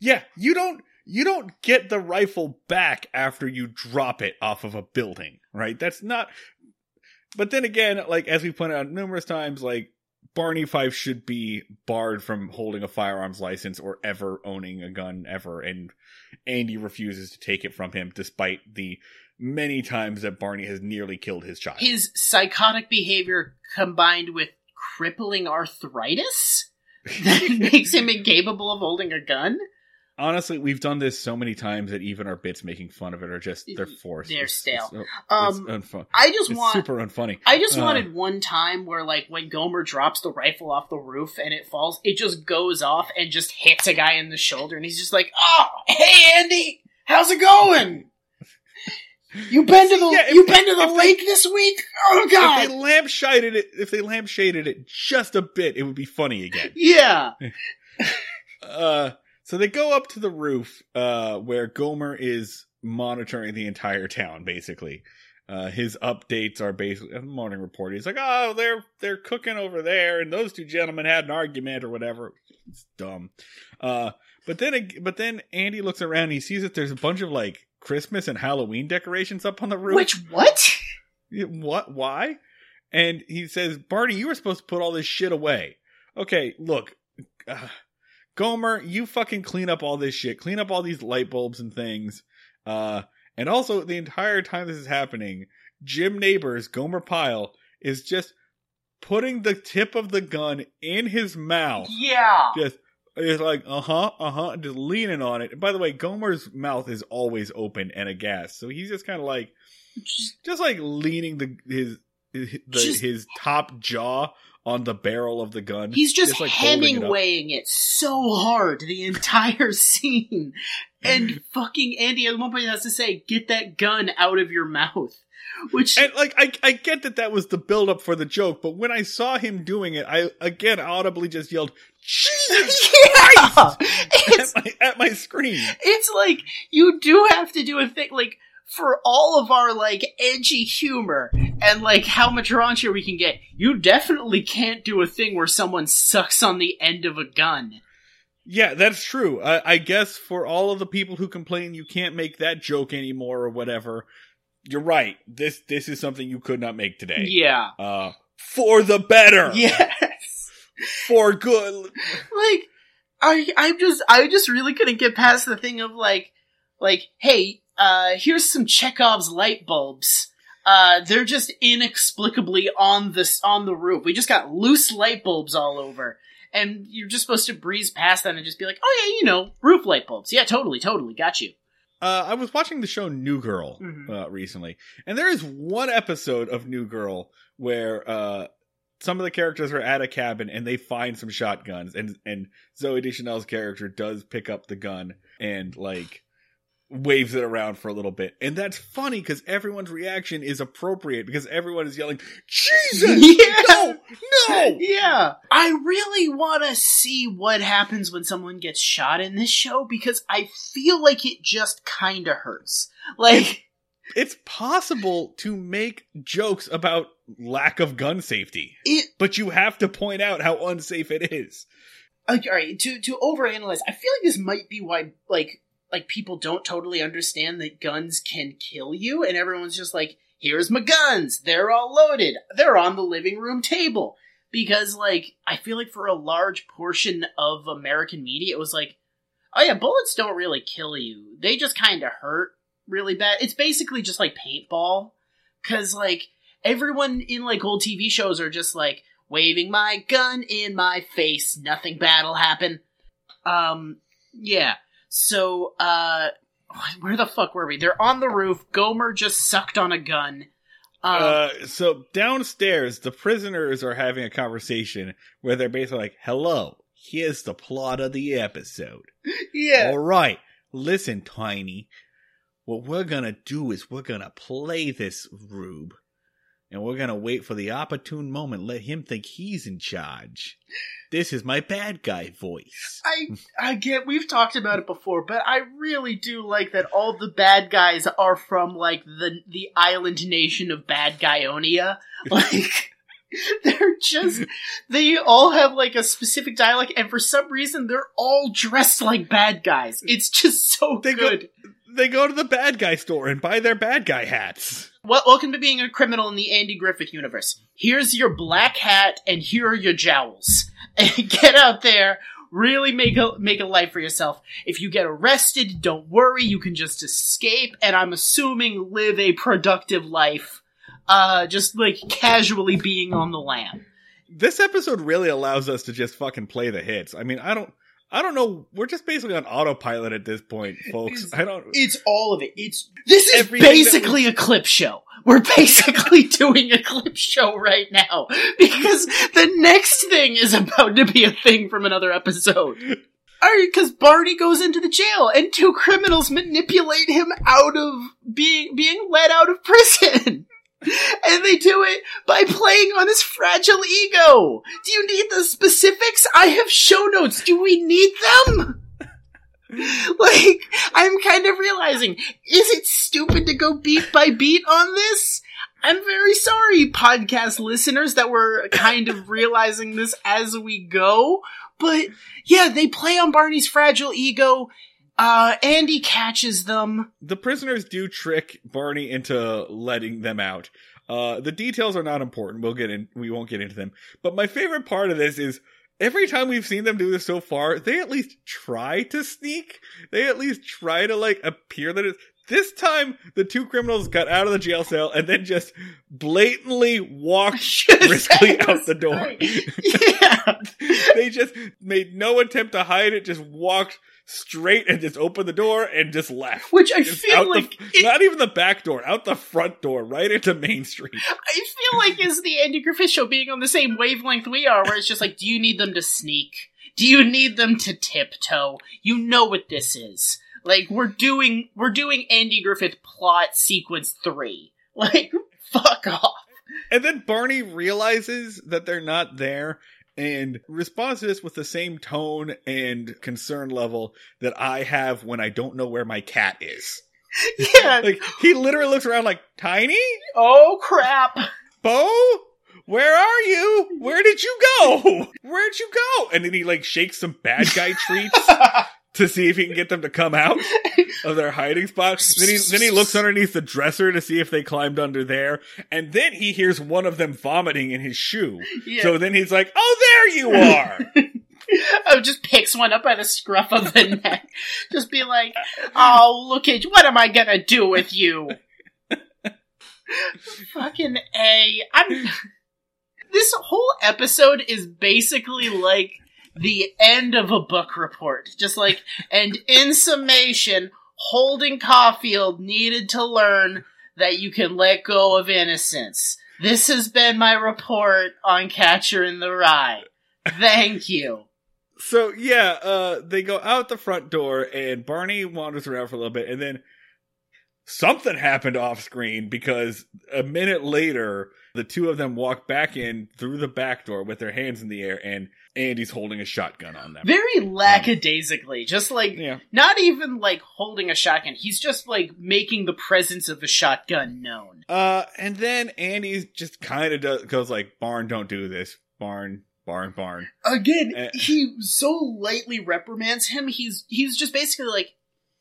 Yeah, you don't you don't get the rifle back after you drop it off of a building, right? That's not But then again, like as we pointed out numerous times, like Barney Fife should be barred from holding a firearms license or ever owning a gun ever and Andy refuses to take it from him despite the many times that Barney has nearly killed his child. His psychotic behavior combined with crippling arthritis that makes him incapable of holding a gun. Honestly, we've done this so many times that even our bits making fun of it are just they're forced. They're It's- stale. It's, Um, unfun. I just It's want super unfunny. I just Uh, wanted one time where, like, when Gomer drops the rifle off the roof and it falls, it just goes off and just hits a guy in the shoulder, and he's just like, "Oh, hey, Andy, how's it going? You been to the Yeah, if you been to the if they- lake this week? Oh god! If they lampshaded it, if they lampshaded it just a bit, it would be funny again. yeah, Uh, so they go up to the roof, uh, where Gomer is monitoring the entire town, basically. Uh, his updates are basically a morning report. He's like, "Oh, they're they're cooking over there, and those two gentlemen had an argument or whatever." It's dumb. Uh, but then but then Andy looks around. And he sees that there's a bunch of like Christmas and Halloween decorations up on the roof. which what? What? Why? And he says, Barney, you were supposed to put all this shit away. Okay, look, uh, Gomer, you fucking clean up all this shit. Clean up all these light bulbs and things. Uh, and also, the entire time this is happening, Jim Nabors, Gomer Pyle, is just putting the tip of the gun in his mouth. Yeah, Just, it's like, uh huh, uh huh, just leaning on it. And By the way, Gomer's mouth is always open and aghast. So he's just kind of like, Just- just like leaning the his his, the, Just- his top jaw on the barrel of the gun. he's just, like, holding it it, so hard the entire scene, and fucking Andy at one point has to say, "Get that gun out of your mouth," which And like I I get that that was the build up for the joke, but when I saw him doing it, I again audibly just yelled Jesus yeah, at my at my screen. it's like you do have to do a thing like for all of our like edgy humor and like how much raunchier we can get. You definitely can't do a thing where someone sucks on the end of a gun. Yeah, that's true. I, I guess for all of the people who complain you can't make that joke anymore or whatever, you're right. This this is something you could not make today. Yeah. Uh, for the better. Yes. For good. like I I'm just I just really couldn't get past the thing of like like hey uh here's some Chekhov's light bulbs. Uh, they're just inexplicably on this on the roof. We just got loose light bulbs all over, and you're just supposed to breeze past them and just be like, "Oh yeah, you know, roof light bulbs. Yeah, totally, totally, got you." Uh, I was watching the show New Girl Mhm. uh, recently, and there is one episode of New Girl where uh, some of the characters are at a cabin and they find some shotguns, and and Zooey Deschanel's character does pick up the gun and like waves it around for a little bit, and that's funny because everyone's reaction is appropriate because everyone is yelling, "Jesus, Yeah. no, no!" Yeah. I really want to see what happens when someone gets shot in this show because I feel like it just kind of hurts. Like, It's possible to make jokes about lack of gun safety. it but you have to point out how unsafe it is. like, all right to to overanalyze i feel like this might be why like like people don't totally understand that guns can kill you and everyone's just like here's my guns. They're all loaded. They're on the living room table. Because like i feel like for a large portion of american media it was like oh yeah bullets don't really kill you. They just kind of hurt really bad. It's basically just like paintball. Because like everyone in like old tv shows are just like waving my gun in my face. Nothing bad'll happen. Um yeah so uh where the fuck were we? They're on the roof. Gomer just sucked on a gun. Um, uh, so downstairs, the prisoners are having a conversation where they're basically like, "Hello, here's the plot of the episode. yeah. All right, listen, Tiny. What we're gonna do is we're gonna play this rube, and we're gonna wait for the opportune moment. Let him think he's in charge. This is my bad guy voice. I I get we've talked about it before, but I really do like that all the bad guys are from like the the island nation of Bad Guyonia. Like they're just they all have like a specific dialect and for some reason they're all dressed like bad guys. It's just so They go- good. They go to the bad guy store and buy their bad guy hats. Wel- welcome to being a criminal in the Andy Griffith universe. Here's your black hat and here are your jowls. Get out there, really make a make a life for yourself. If you get arrested, don't worry, you can just escape and I'm assuming live a productive life. Uh just like casually being on the lam. This episode really allows us to just fucking play the hits. I mean, I don't, I don't know. We're just basically on autopilot at this point, folks. I don't. It's all of it. It's this is basically a clip show. We're basically doing a clip show right now because the next thing is about to be a thing from another episode. Because Barney goes into the jail and two criminals manipulate him out of being being let out of prison. And they do it by playing on his fragile ego. Do you need the specifics? I have show notes. Do we need them? like, I'm kind of realizing, is it stupid to go beat by beat on this? I'm very sorry, podcast listeners, that we're kind of realizing this as we go. But yeah, they play on Barney's fragile ego. Uh, Andy catches them. The prisoners do trick Barney into letting them out. Uh, the details are not important. We'll get in. We won't get into them. But my favorite part of this is every time we've seen them do this so far, they at least try to sneak. They at least try to like appear that it's. This time, the two criminals got out of the jail cell and then just blatantly walked briskly out the door. yeah. they just made no attempt to hide it, just walked straight and just opened the door and just left. Which I Just feel like, the, it, not even the back door, out the front door, right into Main Street. I feel like is the Andy Griffith show being on the same wavelength we are, where it's just like, do you need them to sneak? Do you need them to tiptoe? You know what this is. Like we're doing we're doing Andy Griffith plot sequence three. Like fuck off. And then Barney realizes that they're not there and responds to this with the same tone and concern level that I have when I don't know where my cat is. Yeah. Like, he literally looks around like, Tiny? oh crap. Bo? Where are you? Where did you go? Where'd you go? And then he like shakes some bad guy treats to see if he can get them to come out of their hiding spot. Then he then he looks underneath the dresser to see if they climbed under there, and then he hears one of them vomiting in his shoe. Yeah. So then he's like, "Oh, there you are." oh, just picks one up by the scruff of the neck. Just be like, oh, look at, what am I gonna do with you? Fucking A. I'm, this whole episode is basically like the end of a book report. Just like, and in summation, Holden Caulfield needed to learn that you can let go of innocence. This has been my report on Catcher in the Rye. Thank you. So yeah, uh, they go out the front door, and Barney wanders around for a little bit, and then something happened off screen because a minute later, the two of them walk back in through the back door with their hands in the air, and Andy's holding a shotgun on them. Very lackadaisically, just like Yeah, not even like holding a shotgun. He's just like making the presence of the shotgun known. uh, and then Andy just kind of does goes like, "Barn, don't do this, Barn, Barn, Barn." Again, Uh, he so lightly reprimands him. He's he's just basically like,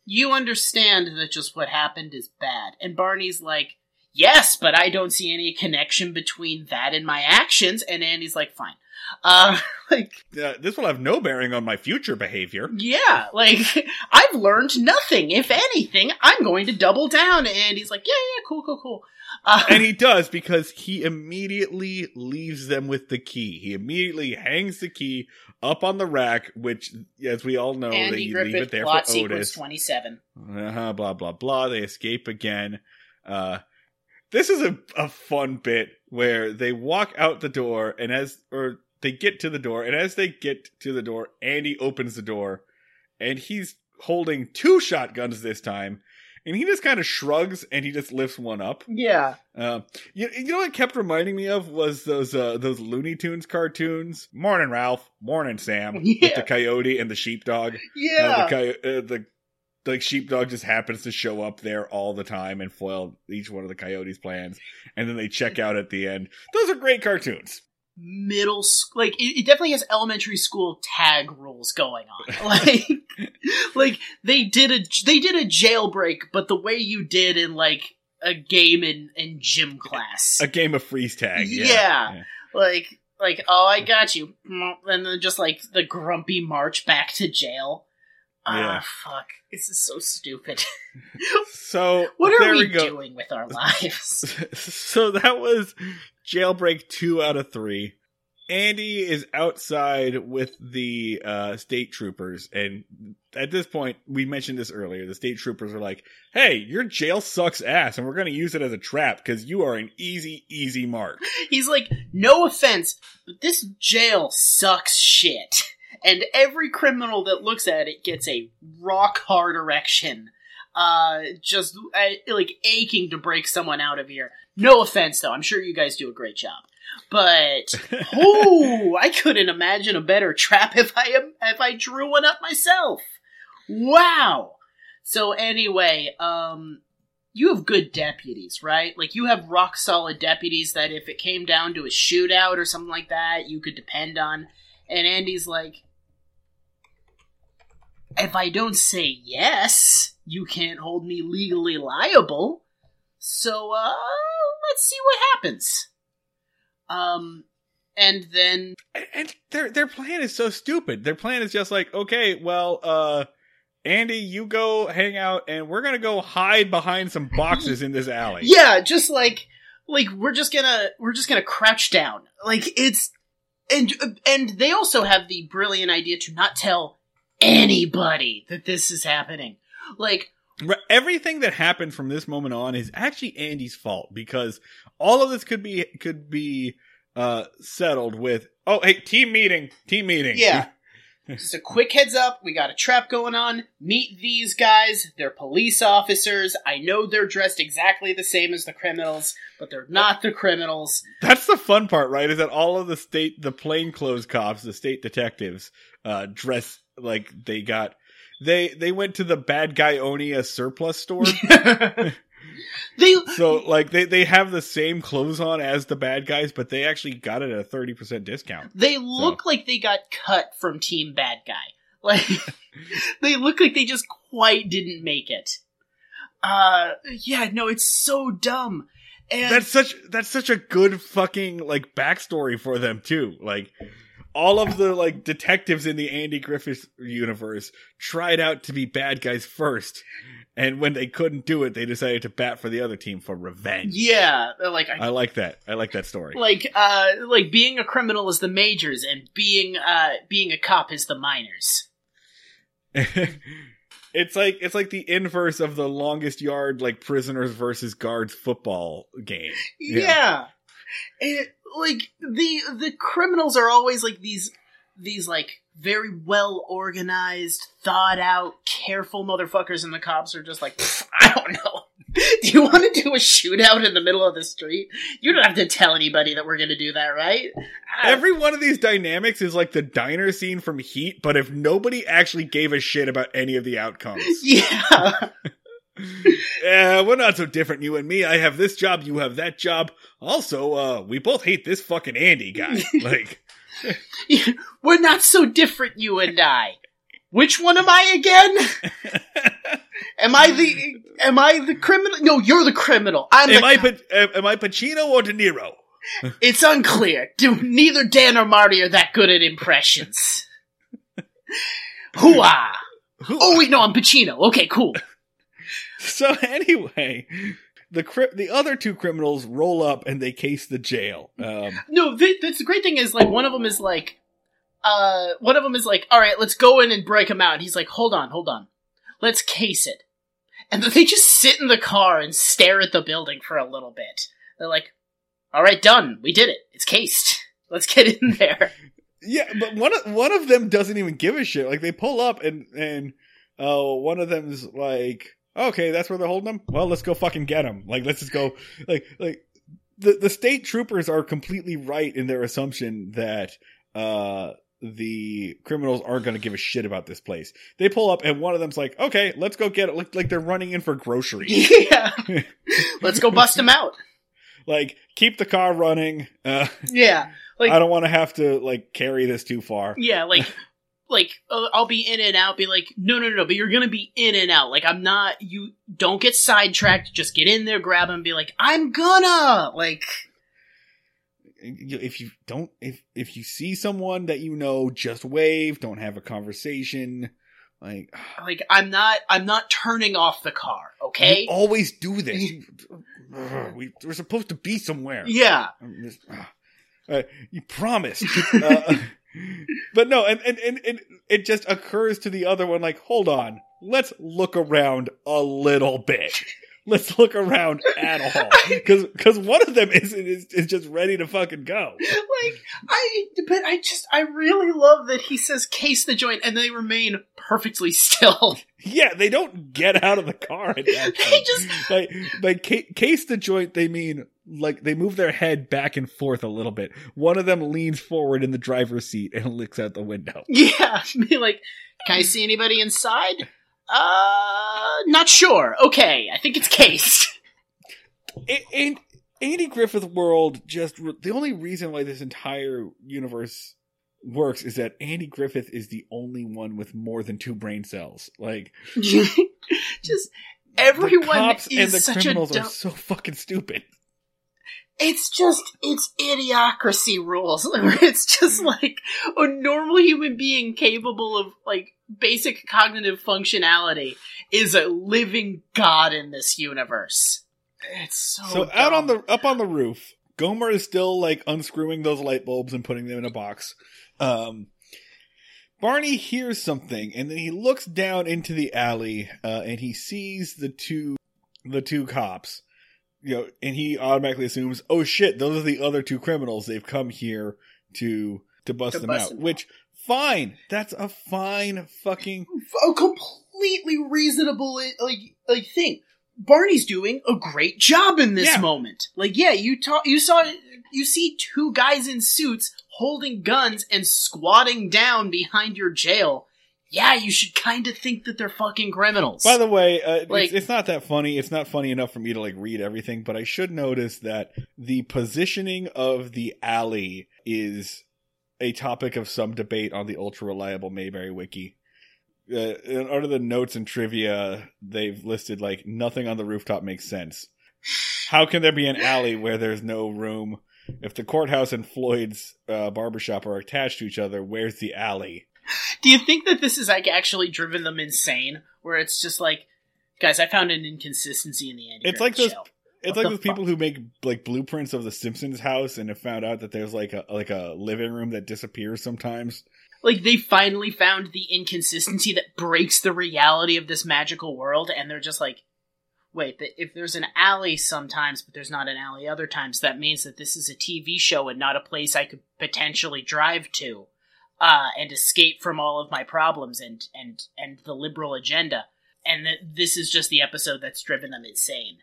"You understand that just what happened is bad," and Barney's like. Yes, but I don't see any connection between that and my actions. And Andy's like, fine. Uh, like, Uh, this will have no bearing on my future behavior. yeah, like, I've learned nothing. If anything, I'm going to double down. And he's like, yeah, yeah, cool, cool, cool. Uh, and he does because he immediately leaves them with the key. He immediately hangs the key up on the rack, which, as we all know, they leave Griffith, it there plot for sequence Otis. 27. Uh-huh, blah blah blah. They escape again. Uh, this is a, a fun bit where they walk out the door, and as or they get to the door, and as they get to the door, Andy opens the door, and he's holding two shotguns this time. and he just kind of shrugs and he just lifts one up. Yeah. Uh, you, you know what kept reminding me of was those uh, those Looney Tunes cartoons. Morning, Ralph. Morning, Sam. With Yeah. the coyote and the sheepdog. Yeah. Uh, the coy- uh, the the sheepdog just happens to show up there all the time and foil each one of the coyote's plans, and then they check out at the end. Those are great cartoons. Middle school like it, it definitely has elementary school tag rules going on like like they did a they did a jailbreak but the way you did in like a game in in gym class A game of freeze tag. Yeah. Yeah. like like oh i got you and then just like the grumpy march back to jail Yeah. ah fuck this is so stupid So what are we, we doing with our lives so that was jailbreak two out of three. Andy is outside with the uh, state troopers, and at this point, we mentioned this earlier. The state troopers are like, "Hey, your jail sucks ass, and we're going to use it as a trap because you are an easy, easy mark." He's like, no offense, but this jail sucks shit. And every criminal that looks at it gets a rock hard erection. Uh, just uh, like aching to break someone out of here. No offense, though. I'm sure you guys do a great job. But oh, I couldn't imagine a better trap if I am if I drew one up myself. Wow. So anyway, um, you have good deputies, right? Like you have rock solid deputies that if it came down to a shootout or something like that, you could depend on. And Andy's like, if I don't say yes, you can't hold me legally liable. So, uh, let's see what happens. Um, and then, and their their plan is so stupid. Their plan is just like, okay, well, uh, Andy, you go hang out, and we're gonna go hide behind some boxes in this alley. yeah, just like, like we're just gonna, we're just gonna crouch down. Like it's, and, and they also have the brilliant idea to not tell anybody that this is happening. Like, Everything that happened from this moment on is actually Andy's fault because all of this could be could be uh settled with oh hey team meeting team meeting Yeah. Just a quick heads up, we got a trap going on. Meet these guys. They're police officers. I know they're dressed exactly the same as the criminals, but they're not the criminals. that's the fun part right is that all of the state the plainclothes cops the state detectives uh dress like they got they they went to the bad guy Onia surplus store they so like they they have the same clothes on as the bad guys but they actually got it at a 30% discount they look like they got cut from Team Bad Guy. Like they look like they just quite didn't make it. Uh yeah, no, it's so dumb. And that's such that's such a good fucking like backstory for them too. Like all of the like detectives in the Andy Griffith universe tried out to be bad guys first, and when they couldn't do it, they decided to bat for the other team for revenge. yeah, like I I like that. I like that story. like uh like being a criminal is the majors and being uh being a cop is the minors. it's like it's like the inverse of the longest yard like prisoners versus guards football game. Yeah. Yeah. It, like the the criminals are always like these these like very well organized, thought out, careful motherfuckers and the cops are just like I don't know. Do you want to do a shootout in the middle of the street? You don't have to tell anybody that we're going to do that, right? I- Every one of these dynamics is like the diner scene from Heat, but if nobody actually gave a shit about any of the outcomes. yeah. Yeah, we're not so different, you and me. I have this job, you have that job. Also, uh, we both hate this fucking Andy guy. Like, We're not so different, you and I. Which one am I again? Am I the am I the criminal? No, you're the criminal. I'm am I. Pa- am I Pacino or De Niro? It's unclear. Do, neither Dan or Marty are that good at impressions. Hooah! Who- Oh wait, no, I'm Pacino. Okay, cool. So anyway, the cri- the other two criminals roll up and they case the jail. Um, No, th- that's the great thing is like one of them is like, uh, one of them is like, all right, let's go in and break him out. He's like, hold on, hold on, let's case it. And then they just sit in the car and stare at the building for a little bit. They're like, all right, done. We did it. It's cased. Let's get in there. yeah, but one of one of them doesn't even give a shit. Like they pull up and and uh, one of them's like, Okay, that's where they're holding them. Well, let's go fucking get them. Like, let's just go. Like, like the the state troopers are completely right in their assumption that uh the criminals aren't going to give a shit about this place. They pull up, and one of them's like, "Okay, let's go get it." Like, like they're running in for groceries. yeah. Let's go bust them out. like, keep the car running. Uh, Yeah. Like I don't want to have to like carry this too far. Yeah, like, like uh, I'll be in and out. Be like, no, no, no, no, but you're gonna be in and out. Like I'm not. You don't get sidetracked. Just get in there, grab him, and be like, I'm gonna. Like, If you don't, if if you see someone that you know, just wave. Don't have a conversation. Like, like I'm not. I'm not turning off the car. Okay. you always do this. We, we're supposed to be somewhere. Yeah. Just-. Uh, you promised. uh, but no, and, and, and, and it just occurs to the other one like, hold on, let's look around a little bit. Let's look around at all. Cause, cause one of them is, is, is just ready to fucking go. Like I. But I just. I really love that he says case the joint, and they remain perfectly still. Yeah, they don't get out of the car at that They just- like, like ca- case the joint, they mean like they move their head back and forth a little bit. One of them leans forward in the driver's seat and looks out the window. Yeah. Be like, can I see anybody inside? Uh, not sure. Okay, I think it's Case. And Andy Griffith World just the only reason why this entire universe works is that Andy Griffith is the only one with more than two brain cells. Like just everyone the cops is and the such a criminals dumb. are so fucking stupid. It's just it's idiocracy rules. It's just like a normal human being capable of like basic cognitive functionality is a living god in this universe. It's so. So out on the up on the roof, Gomer is still like unscrewing those light bulbs and putting them in a box. Um, Barney hears something, and then he looks down into the alley, uh, and he sees the two the two cops. You know, and he automatically assumes, "Oh shit, those are the other two criminals. They've come here to to bust To them bust out." them Which fine, that's a fine fucking a completely reasonable like like thing. Barney's doing a great job in this Yeah. moment. Like, yeah, you ta- you saw you see two guys in suits holding guns and squatting down behind your jail. Yeah, you should kind of think that they're fucking criminals. By the way, uh, Like- it's, it's not that funny. It's not funny enough for me to like read everything, but I should notice that the positioning of the alley is a topic of some debate on the ultra reliable Mayberry wiki. Uh, under the notes and trivia, they've listed like nothing on the rooftop makes sense. How can there be an alley where there's no room? If the courthouse and Floyd's uh, barbershop are attached to each other, where's the alley? Do you think that this is like actually driven them insane? Where it's just like, guys, I found an inconsistency in the end. It's like those show. It's What like the those people who make like blueprints of the Simpsons house and have found out that there's like a like a living room that disappears sometimes. like they finally found the inconsistency that breaks the reality of this magical world and they're just like wait if there's an alley sometimes but there's not an alley other times that means that this is a tv show and not a place i could potentially drive to uh, and escape from all of my problems and and and the liberal agenda and that this is just the episode that's driven them insane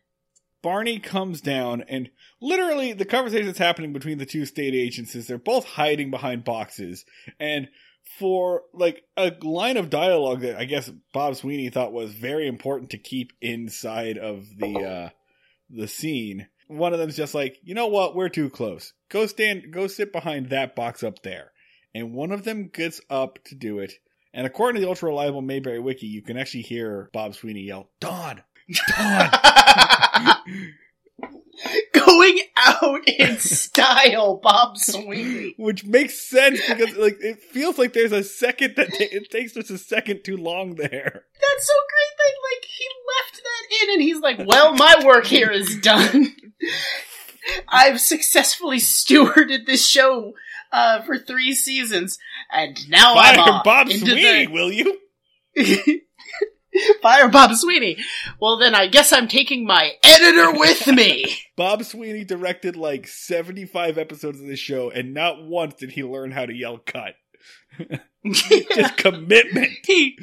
Barney comes down and literally the conversation that's happening between the two state agents is they're both hiding behind boxes and for like a line of dialogue that I guess Bob Sweeney thought was very important to keep inside of the uh the scene. One of them's just like, "You know what? We're too close. Go stand go sit behind that box up there." And one of them gets up to do it. And according to the ultra reliable Mayberry wiki, you can actually hear Bob Sweeney yell, "Don! Don!" going out in style bob sweeney which makes sense because like it feels like there's a second that ta- it takes just a second too long there. That's so great that like he left that in and he's like, Well, my work here is done. I've successfully stewarded this show uh, for three seasons, and now I'm Fire off Bob into Sweeney, the- will you? Fire Bob Sweeney. Well, then I guess I'm taking my editor with me. Bob Sweeney directed like 75 episodes of this show, and not once did he learn how to yell cut. just commitment. he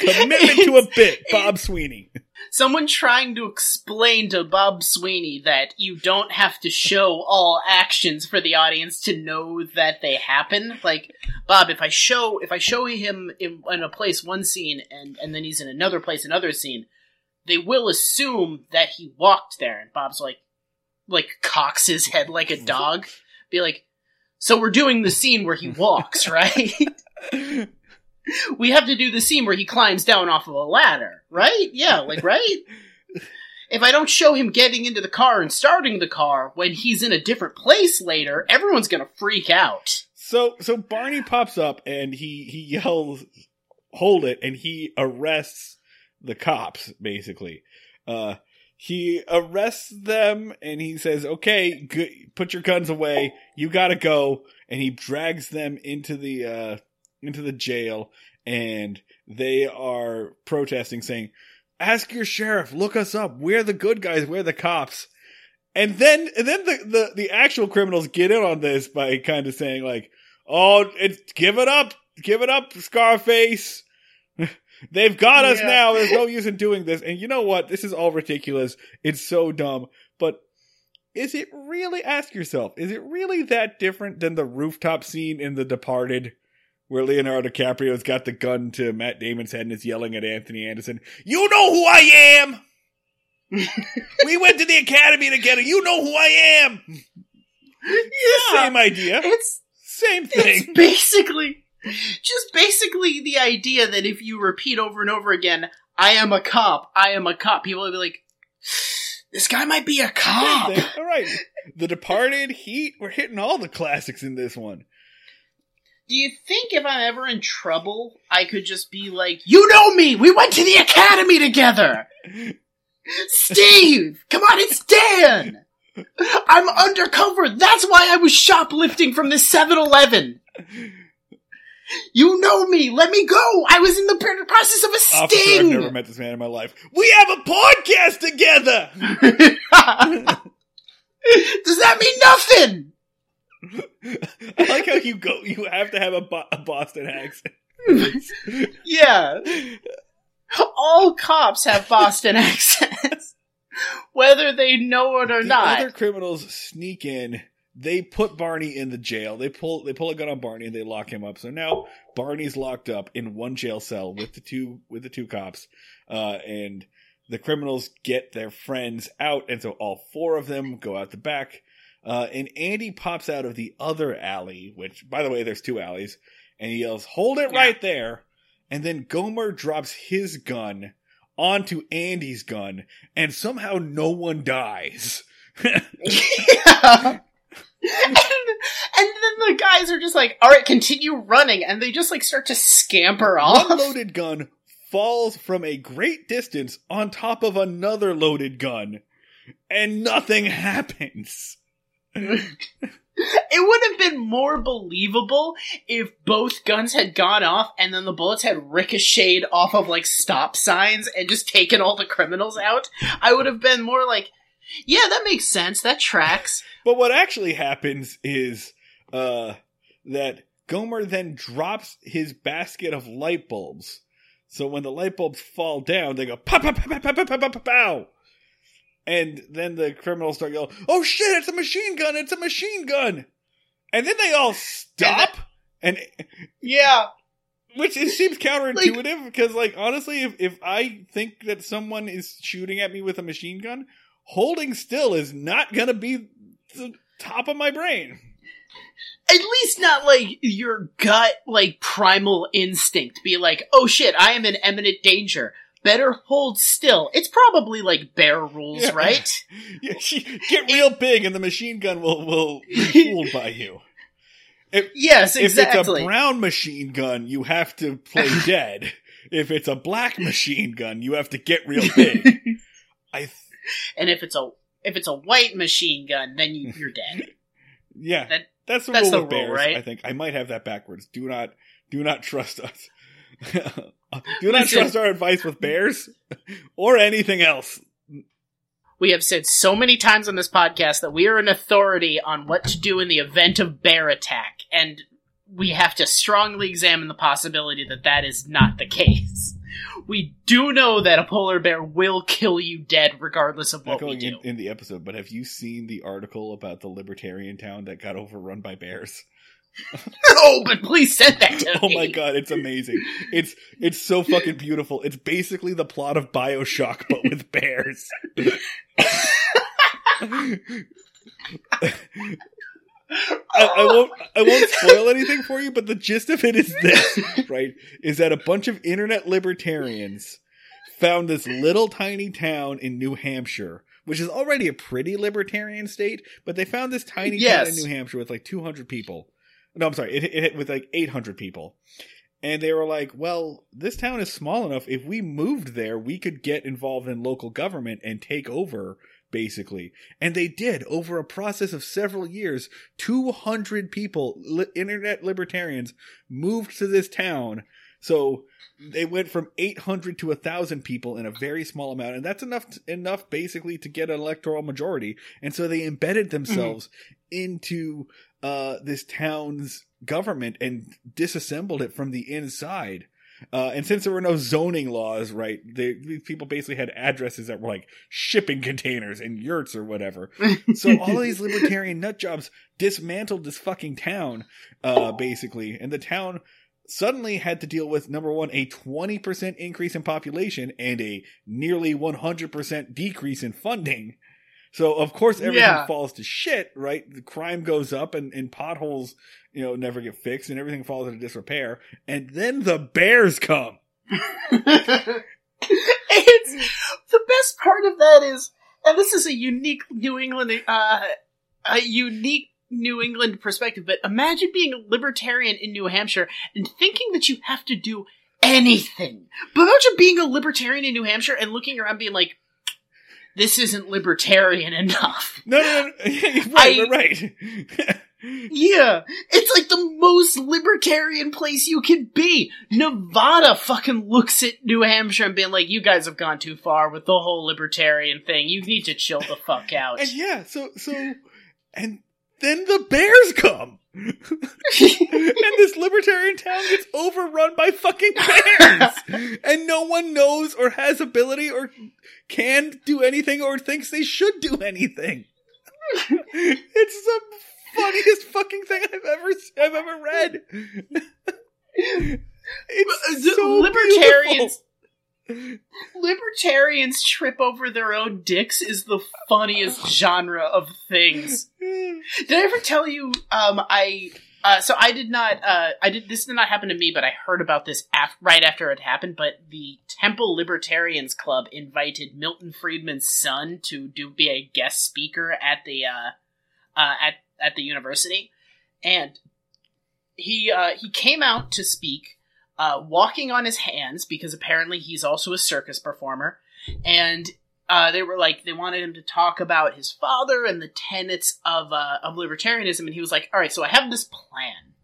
Commitment to a bit, Bob Sweeney. Someone trying to explain to Bob Sweeney that you don't have to show all actions for the audience to know that they happen. Like, Bob, if I show if I show him in, in a place one scene and and then he's in another place another scene, they will assume that he walked there. And Bob's like, like cocks his head like a dog, be like, so we're doing the scene where he walks, right? we have to do the scene where he climbs down off of a ladder, right? Yeah, like right. If I don't show him getting into the car and starting the car when he's in a different place later, everyone's gonna freak out. So so Barney pops up and he he yells, "Hold it!" and he arrests the cops. Basically, uh, he arrests them and he says, "Okay, g- put your guns away. You gotta go." And he drags them into the uh, into the jail, and they are protesting, saying, "Ask your sheriff. Look us up. We're the good guys. We're the cops." And then and then the the, the actual criminals get in on this by kind of saying like, "Oh, it's give it up, give it up, Scarface." They've got us now. There's no use in doing this. And you know what? This is all ridiculous. It's so dumb. But is it really, ask yourself, is it really that different than the rooftop scene in The Departed? Where Leonardo DiCaprio's got the gun to Matt Damon's head and is yelling at Anthony Anderson, You know who I am! we went to the academy together. You know who I am! Yeah, Same idea. it's Same it's thing. basically just basically the idea that if you repeat over and over again, "I am a cop," "I am a cop," people will be like, "This guy might be a cop." All right. The Departed, Heat, we're hitting all the classics in this one. Do you think if I'm ever in trouble, I could just be like, "You know me. We went to the academy together." Steve, come on, it's Dan. I'm undercover. That's why I was shoplifting from the 7-Eleven. You know me. Let me go. I was in the process of a Officer, I've never met this man in my life. We have a podcast together! Does that mean nothing? I like how you go, you have to have a, Bo- a Boston accent. Yeah. All cops have Boston accents. Whether they know it or the not. other criminals sneak in. They put Barney in the jail. They pull they pull a gun on Barney and they lock him up. So now Barney's locked up in one jail cell with the two with the two cops. Uh, and the criminals get their friends out, and so all four of them go out the back. Uh, and Andy pops out of the other alley, which, by the way, there's two alleys, and he yells, "Hold it Yeah. right there!" And then Gomer drops his gun onto Andy's gun, and somehow no one dies. Yeah. and, and then the guys are just like, all right, continue running. And they just like start to scamper off. One loaded gun falls from a great distance on top of another loaded gun, and nothing happens. It would have been more believable if both guns had gone off and then the bullets had ricocheted off of like stop signs and just taken all the criminals out. I would have been more like, yeah, that makes sense. That tracks. But what actually happens is uh, that Gomer then drops his basket of light bulbs. So when the light bulbs fall down, they go pow pow pow pow pow pow pow pow pow. And then the criminals start yelling, "Oh shit! It's a machine gun! It's a machine gun!" And then they all stop, and Yeah. which it seems counterintuitive because, like, honestly, if if I think that someone is shooting at me with a machine gun, holding still is not gonna be the top of my brain. At least not like your gut, like primal instinct. Be like, oh shit, I am in imminent danger. Better hold still. It's probably like bear rules, Yeah. right? Yeah, Get real big, and the machine gun will will be fooled by you. If, Yes, exactly. if it's a brown machine gun, you have to play dead. If it's a black machine gun, you have to get real big. I th- and if it's a if it's a white machine gun, then you, you're dead. yeah, That- that's the that's rule the rule, bears. right? I think I might have that backwards. Do not do not trust us. Do not Listen. trust our advice with bears or anything else. We have said so many times on this podcast that we are an authority on what to do in the event of bear attack, and we have to strongly examine the possibility that that is not the case. we do know that a polar bear will kill you dead regardless of Not what we do. in, in the episode, but have you seen the article about the libertarian town that got overrun by bears? No, oh, but please send that to Oh me. Oh my god, it's amazing. It's it's so fucking beautiful. It's basically the plot of BioShock but with bears. I, I won't I won't spoil anything for you, but the gist of it is this, right? Is that a bunch of internet libertarians found this little tiny town in New Hampshire, which is already a pretty libertarian state, but they found this tiny town in New Hampshire with like 200 people. No, I'm sorry, it, it hit with like 800 people. And they were like, well, this town is small enough. If we moved there, we could get involved in local government and take over, basically. And they did over a process of several years. 200 people, li- internet libertarians, moved to this town. So they went from 800 to 1,000 people in a very small amount. And that's enough, enough basically to get an electoral majority. And so they embedded mm-hmm. themselves into uh, this town's government and disassembled it from the inside. Uh, and since there were no zoning laws, right, they, these people basically had addresses that were like shipping containers and yurts or whatever. So all of these libertarian nut jobs dismantled this fucking town, uh, basically, and the town suddenly had to deal with number one, a 20% increase in population and a nearly 100% decrease in funding. So of course everything Yeah. falls to shit, right? The crime goes up and, and potholes, you know, never get fixed and everything falls into disrepair. And then the bears come. it's the best part of that is, and this is a unique New England, uh, a unique New England perspective. But imagine being a libertarian in New Hampshire and thinking that you have to do anything. But imagine being a libertarian in New Hampshire and looking around, being like, "This isn't libertarian enough." No, no, no. right, I- right. Yeah, it's like the most libertarian place you can be. Nevada fucking looks at New Hampshire and being like, "You guys have gone too far with the whole libertarian thing. You need to chill the fuck out." and yeah, so, so, and then the bears come. and this libertarian town gets overrun by fucking bears. and no one knows or has ability or can do anything or thinks they should do anything. it's the funniest fucking thing I've ever I've ever read. it's uh, so libertarians beautiful. Libertarians trip over their own dicks is the funniest genre of things. Did I ever tell you? Um, I uh, so I did not. Uh, I did. This did not happen to me, but I heard about this af- right after it happened. But the Temple Libertarians Club invited Milton Friedman's son to do be a guest speaker at the uh, uh, at at the university, and he uh, he came out to speak, uh, walking on his hands because apparently he's also a circus performer, and uh, they were like they wanted him to talk about his father and the tenets of uh, of libertarianism, and he was like, "All right, so I have this plan.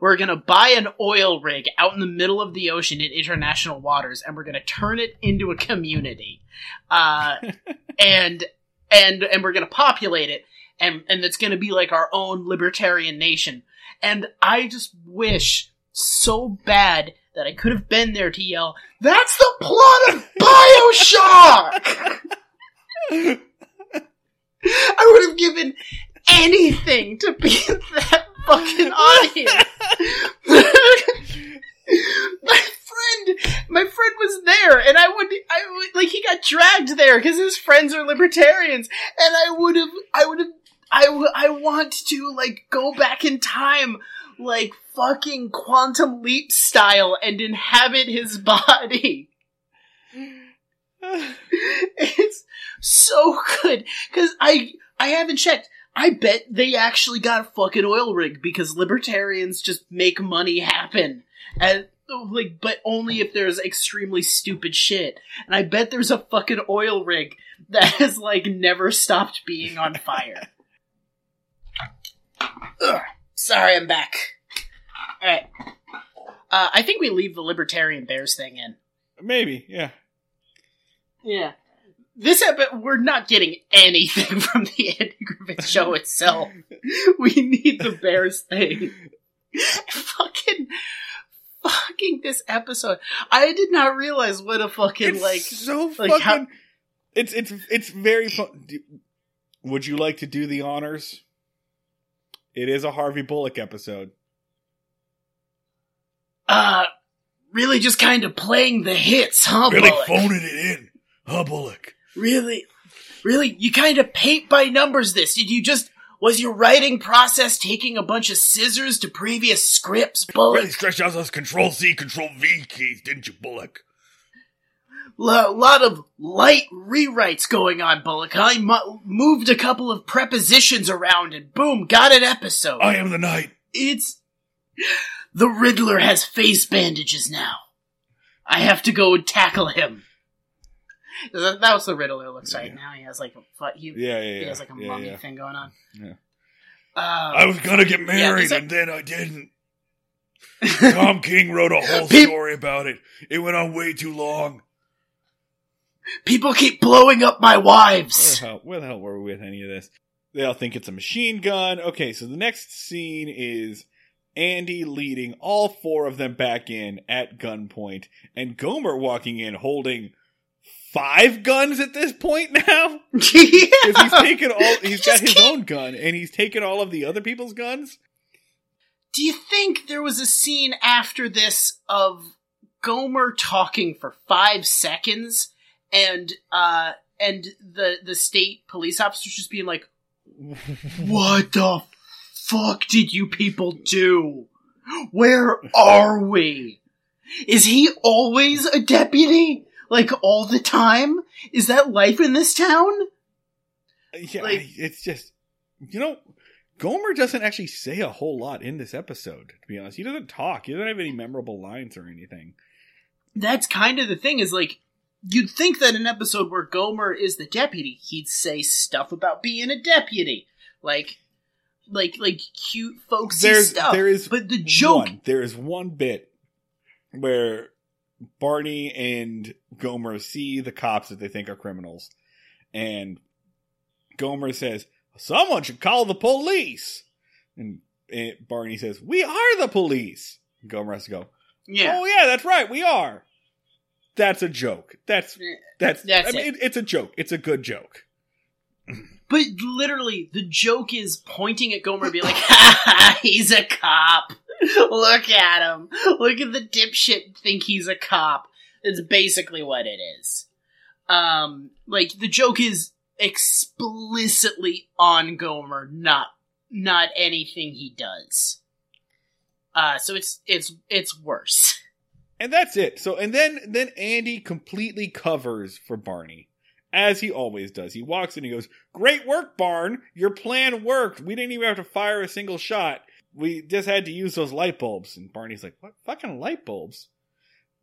We're gonna buy an oil rig out in the middle of the ocean in international waters, and we're gonna turn it into a community, uh, and and and we're gonna populate it, and and it's gonna be like our own libertarian nation." And I just wish so bad that I could have been there to yell, "That's the plot of Bioshock!" I would have given anything to be in that fucking audience. my friend, my friend was there, and I would, I would, like, he got dragged there because his friends are libertarians, and I would have, I would have, I, w- I want to, like, go back in time, like, fucking quantum leap style and inhabit his body. it's so good because I I haven't checked. I bet they actually got a fucking oil rig because libertarians just make money happen, and like, but only if there's extremely stupid shit. And I bet there's a fucking oil rig that has like never stopped being on fire. Ugh. Sorry, I'm back. All right. Uh, I think we leave the libertarian bears thing in. Maybe, yeah. Yeah. This episode, we're not getting anything from the Andy Griffith show itself. We need the Bears thing. fucking, fucking this episode. I did not realize what a fucking It's like. so like, fucking. how- It's it's it's very fun. Do- Would you like to do the honors? It is a Harvey Bullock episode. Uh, really just kind of playing the hits, huh, Bullock? phoning it in, huh, Bullock? Really, really, you kind of paint by numbers. This did you just? Was your writing process taking a bunch of scissors to previous scripts, Bullock? Really stretched out those Control C, Control V keys, didn't you, Bullock? A lot of light rewrites going on, Bullock. I mo- moved a couple of prepositions around and boom, got an episode. I am the Knight. It's the Riddler has face bandages now. I have to go and tackle him. That was the Riddler looks right now. He has like a he, Yeah, yeah, yeah. he has like a yeah, mummy yeah. thing going on. Yeah. Uh, was gonna get married, and then I didn't. Tom King wrote a whole Peop- story about it. It went on way too long. People keep blowing up my Where wives. the, hell, where the hell were we with any of this? They all think it's a machine gun. Okay, so the next scene is Andy leading all four of them back in at gunpoint, and Gomer walking in holding five guns at this point now. Because he's taken all, he's got his can't- own gun, and he's taken all of the other people's guns. Do you think there was a scene after this of Gomer talking for five seconds and uh and the the state police officers just being like, What the fuck did you people do? Where are we? Is he always a deputy? Like all the time? Is that life in this town? Yeah, Like- it's just you know, Gomer doesn't actually say a whole lot in this episode. To be honest, he doesn't talk. He doesn't have any memorable lines or anything. that's kind of the thing is like you'd think that an episode where Gomer is the deputy, he'd say stuff about being a deputy. Like like like cute folksy There's stuff. there is but the joke one. There is one bit where Barney and Gomer see the cops that they think are criminals, and Gomer says, "Someone should call the police." And, and Barney says, "We are the police." Gomer has to go. Yeah. Oh yeah, that's right. We are. That's a joke. That's that's. That's I mean, it. it- it's a joke. It's a good joke. But literally, the joke is pointing at Gomer and being like, ha ha, he's a cop. Look at him. Look at the dipshit think he's a cop. It's basically what it is. Um, like, the joke is explicitly on Gomer, not, not anything he does. Uh, so it's, it's, it's worse. And that's it. So and then then Andy completely covers for Barney. As he always does. He walks in and he goes, Great work, Barn. Your plan worked. We didn't even have to fire a single shot. We just had to use those light bulbs. And Barney's like, What fucking light bulbs?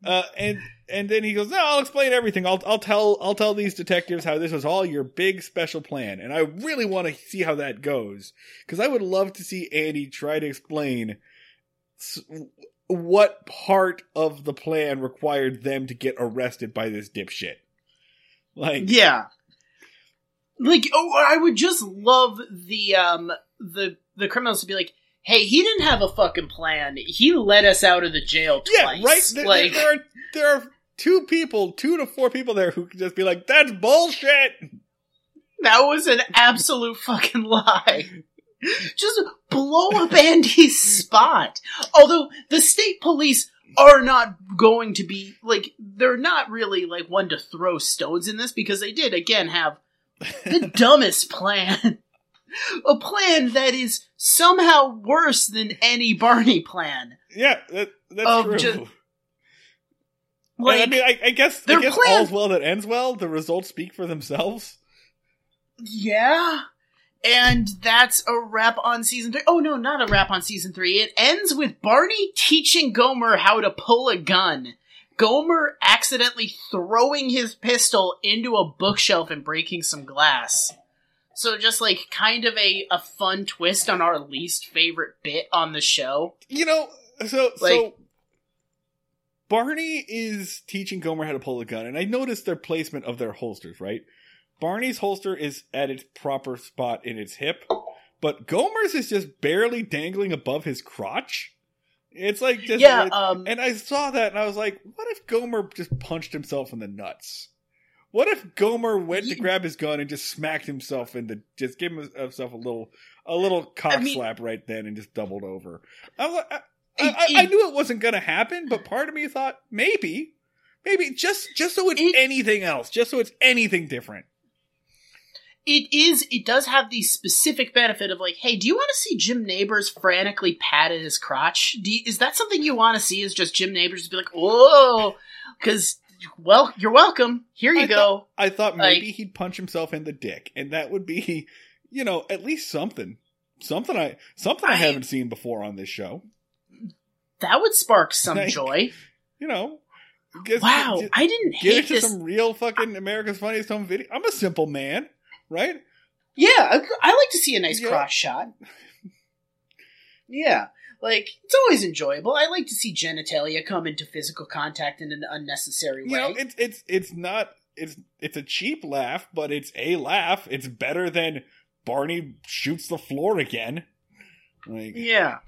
Uh, and and then he goes, No, I'll explain everything. I'll I'll tell I'll tell these detectives how this was all your big special plan. And I really want to see how that goes. Because I would love to see Andy try to explain what part of the plan required them to get arrested by this dipshit. Like, Yeah. Like, oh, I would just love the um the the criminals to be like, "Hey, he didn't have a fucking plan. He let us out of the jail yeah, twice." right. There, like, there are there are two people, two to four people there who can just be like, "That's bullshit." that was an absolute fucking lie. Just blow up Andy's spot. Although the state police are not going to be like they're not really like one to throw stones in this because they did again have the dumbest plan. A plan that is somehow worse than any Barney plan. Yeah, that, that's true. just- Like, I mean, I, I guess I guess plan- all's well that ends well. The results speak for themselves. yeah. And that's a wrap on season three. Oh no, not a wrap on season three. It ends with Barney teaching Gomer how to pull a gun. Gomer accidentally throwing his pistol into a bookshelf and breaking some glass. So just like kind of a, a fun twist on our least favorite bit on the show. You know, so so Barney is teaching Gomer how to pull a gun, and I noticed their placement of their holsters. Right, Barney's holster is at its proper spot in its hip, but Gomer's is just barely dangling above his crotch. It's like just Yeah, it- um, and I saw that and I was like, what if Gomer just punched himself in the nuts? What if Gomer went to grab his gun and just smacked himself in the just gave himself a little a little cock I mean- slap right then and just doubled over? I was like, I, I, I knew it wasn't gonna happen, but part of me thought maybe, maybe just just so it's It- anything else, just so it's anything different. It is it does have the specific benefit of like hey do you want to see Jim Nabors frantically pat at his crotch? You, is that something you want to see is just Jim Nabors be like whoa because well you're welcome. Here you I go. I thought Like- maybe he'd punch himself in the dick, and that would be, you know, at least something, something I something I, I- haven't seen before on this show. that would spark some Like, joy. You know, get, wow get, i didn't get hate into this. some real fucking America's Funniest Home Video. I'm a simple man, right? yeah I, I like to see a nice Yeah. crotch shot yeah like it's always enjoyable i like to see genitalia come into physical contact in an unnecessary You way know, it's it's it's not it's it's a cheap laugh, but it's a laugh. It's better than Barney shoots the floor again. Like, Yeah.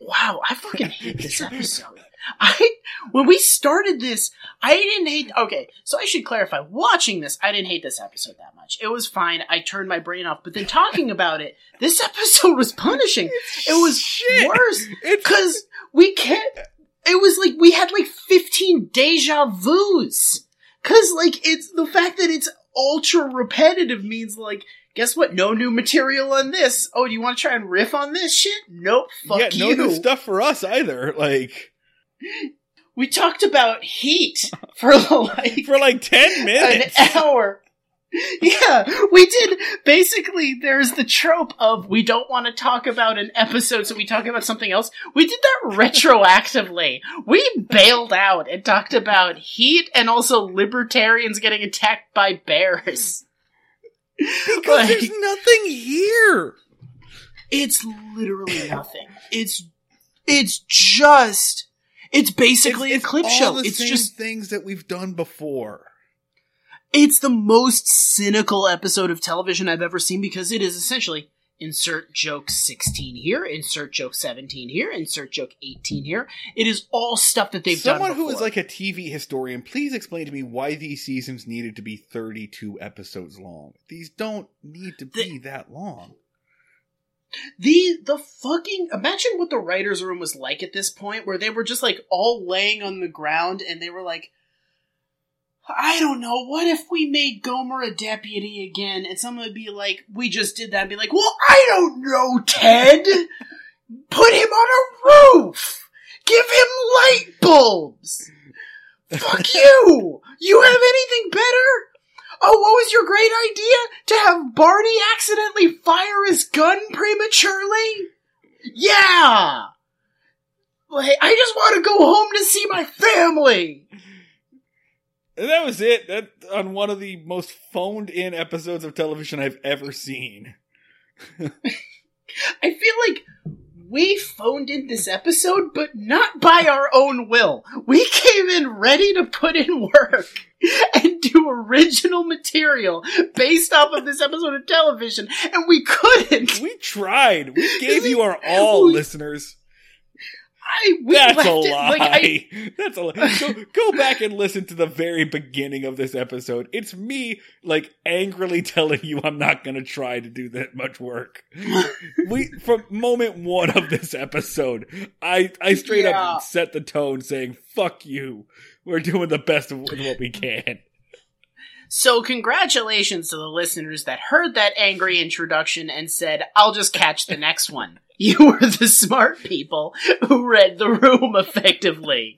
Wow, I fucking hate this episode. I when we started this, I didn't hate okay, so I should clarify. Watching this, I didn't hate this episode that much. It was fine. I turned my brain off, but then talking about it, this episode was punishing. It was shit. worse cuz we can't it was like we had like 15 deja vus. Cuz like it's the fact that it's ultra repetitive means like guess what? No new material on this. Oh, do you want to try and riff on this shit? Nope. Fuck yeah, no you. new stuff for us either. Like We talked about heat for like for like ten minutes, an hour. Yeah, we did. Basically, there's the trope of we don't want to talk about an episode, so we talk about something else. We did that retroactively. We bailed out and talked about heat and also libertarians getting attacked by bears. Because Like- there's nothing here. It's literally nothing. It's it's just it's basically it's, a clip show. It's just things that we've done before. It's the most cynical episode of television I've ever seen because it is essentially insert joke 16 here, insert joke 17 here, insert joke 18 here. It is all stuff that they've Someone done Someone who is like a TV historian, please explain to me why these seasons needed to be 32 episodes long. These don't need to be that long. the the fucking imagine what the writers room was like at this point where they were just like all laying on the ground and they were like I don't know. What if we made Gomer a deputy again? And someone would be like, "We just did that." And be like, "Well, I don't know, Ted. Put him on a roof. Give him light bulbs. Fuck you. You have anything better? Oh, what was your great idea? To have Barney accidentally fire his gun prematurely? Yeah! Like, I just want to go home to see my family! And that was it. That on one of the most phoned in episodes of television I've ever seen. I feel like we phoned in this episode, but not by our own will. We came in ready to put in work and do original material based off of this episode of television, and we couldn't. We tried. We gave you our all, We- listeners. I we That's a it lie. like I That's a lie. Go, go back and listen to the very beginning of this episode. It's me, like, angrily telling you I'm not going to try to do that much work. we from moment one of this episode, I I straight Yeah. up set the tone, saying "fuck you." We're doing the best of with what we can. So, congratulations to the listeners that heard that angry introduction and said, I'll just catch the next one. You were the smart people who read the room effectively.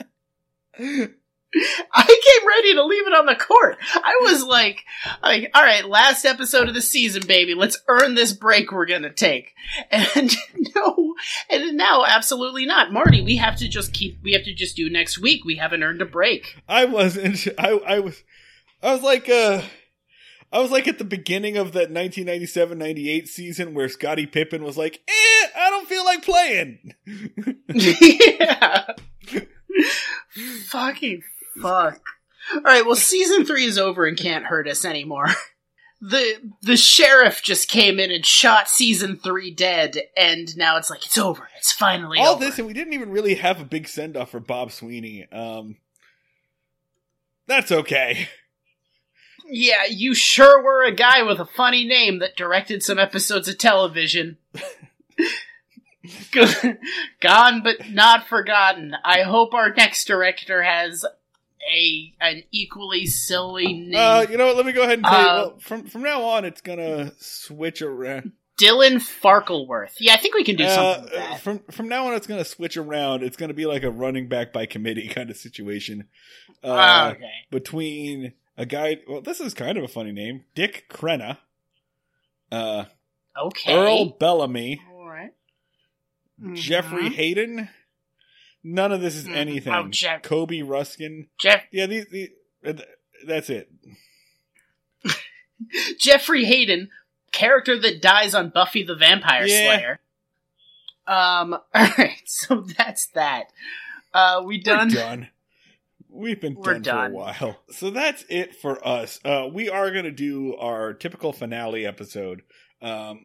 I came ready to leave it on the court. I was like, like, all right, last episode of the season, baby. Let's earn this break we're gonna take. And no, and now absolutely not. Marty, we have to just keep, we have to just do next week. We haven't earned a break. I wasn't. I I was. I was like uh. I was like at the beginning of that 1997-98 season where Scottie Pippen was like, "Eh, I don't feel like playing." yeah. Fucking fuck. Alright, well, season three is over and can't hurt us anymore. the the sheriff just came in and shot season three dead, and now it's like it's over. It's finally All over. this, and we didn't even really have a big send off for Bob Sweeney. Um, that's okay. Yeah, you sure were a guy with a funny name that directed some episodes of television. Gone but not forgotten. I hope our next director has a an equally silly name. Uh, you know what? Let me go ahead and tell you. Uh, Well, from from now on, it's gonna switch around. Dylan Farkleworth. Yeah, I think we can do Uh, something that. from from now on, it's gonna switch around. It's gonna be like a running back by committee kind of situation. Uh, Ah, okay. between a guy. Well, this is kind of a funny name, Dick Crenna, uh, Okay. Earl Bellamy, All right. Jeffrey Mhm. Hayden. None of this is Mhm. anything. Oh, Jeff- Coby Ruskin. Jeff Yeah, these, these uh, that's it. Jeffrey Hayden, character that dies on Buffy the Vampire Yeah. Slayer. Um. All right. So that's that. Uh, we done. We're done. We've been We're done, done. for a while. So that's it for us. Uh, we are going to do our typical finale episode. Um,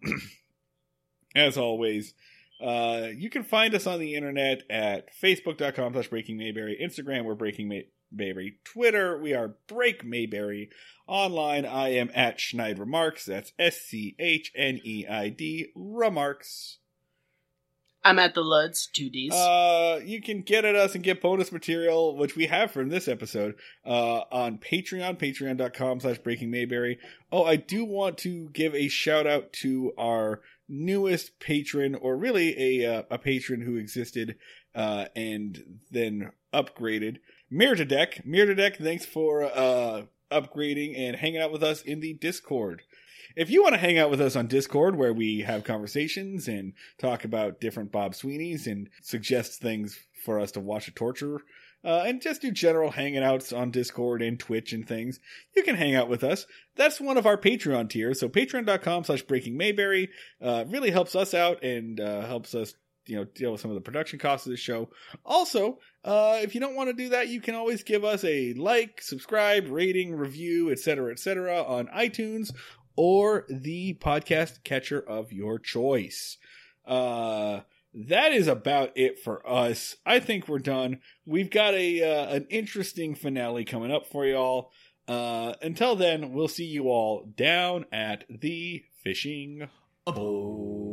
as always, uh, you can find us on the internet at facebook.com slash breaking mayberry. Instagram, we're breaking May- mayberry. Twitter, we are break mayberry. Online, I am at Schneid Remarks. That's S C H N E I D Remarks. I'm at the Luds. Two D's. Uh, you can get at us and get bonus material, which we have from this episode, uh, on Patreon, patreon.com slash breaking mayberry. Oh, I do want to give a shout out to our newest patron, or really a, uh, a patron who existed, uh, and then upgraded. Mirtadek. Mirtadek, thanks for, uh, upgrading and hanging out with us in the Discord. If you want to hang out with us on Discord, where we have conversations and talk about different Bob Sweeney's and suggest things for us to watch a torture, uh, and just do general hanging outs on Discord and Twitch and things, you can hang out with us. That's one of our Patreon tiers. So patreon.com slash breaking Mayberry uh, really helps us out and uh, helps us you know deal with some of the production costs of the show. Also, uh, if you don't want to do that, you can always give us a like, subscribe, rating, review, etc., etc. on iTunes or the podcast catcher of your choice. Uh, that is about it for us. I think we're done. We've got a uh, an interesting finale coming up for y'all. Uh, until then, we'll see you all down at the fishing bowl.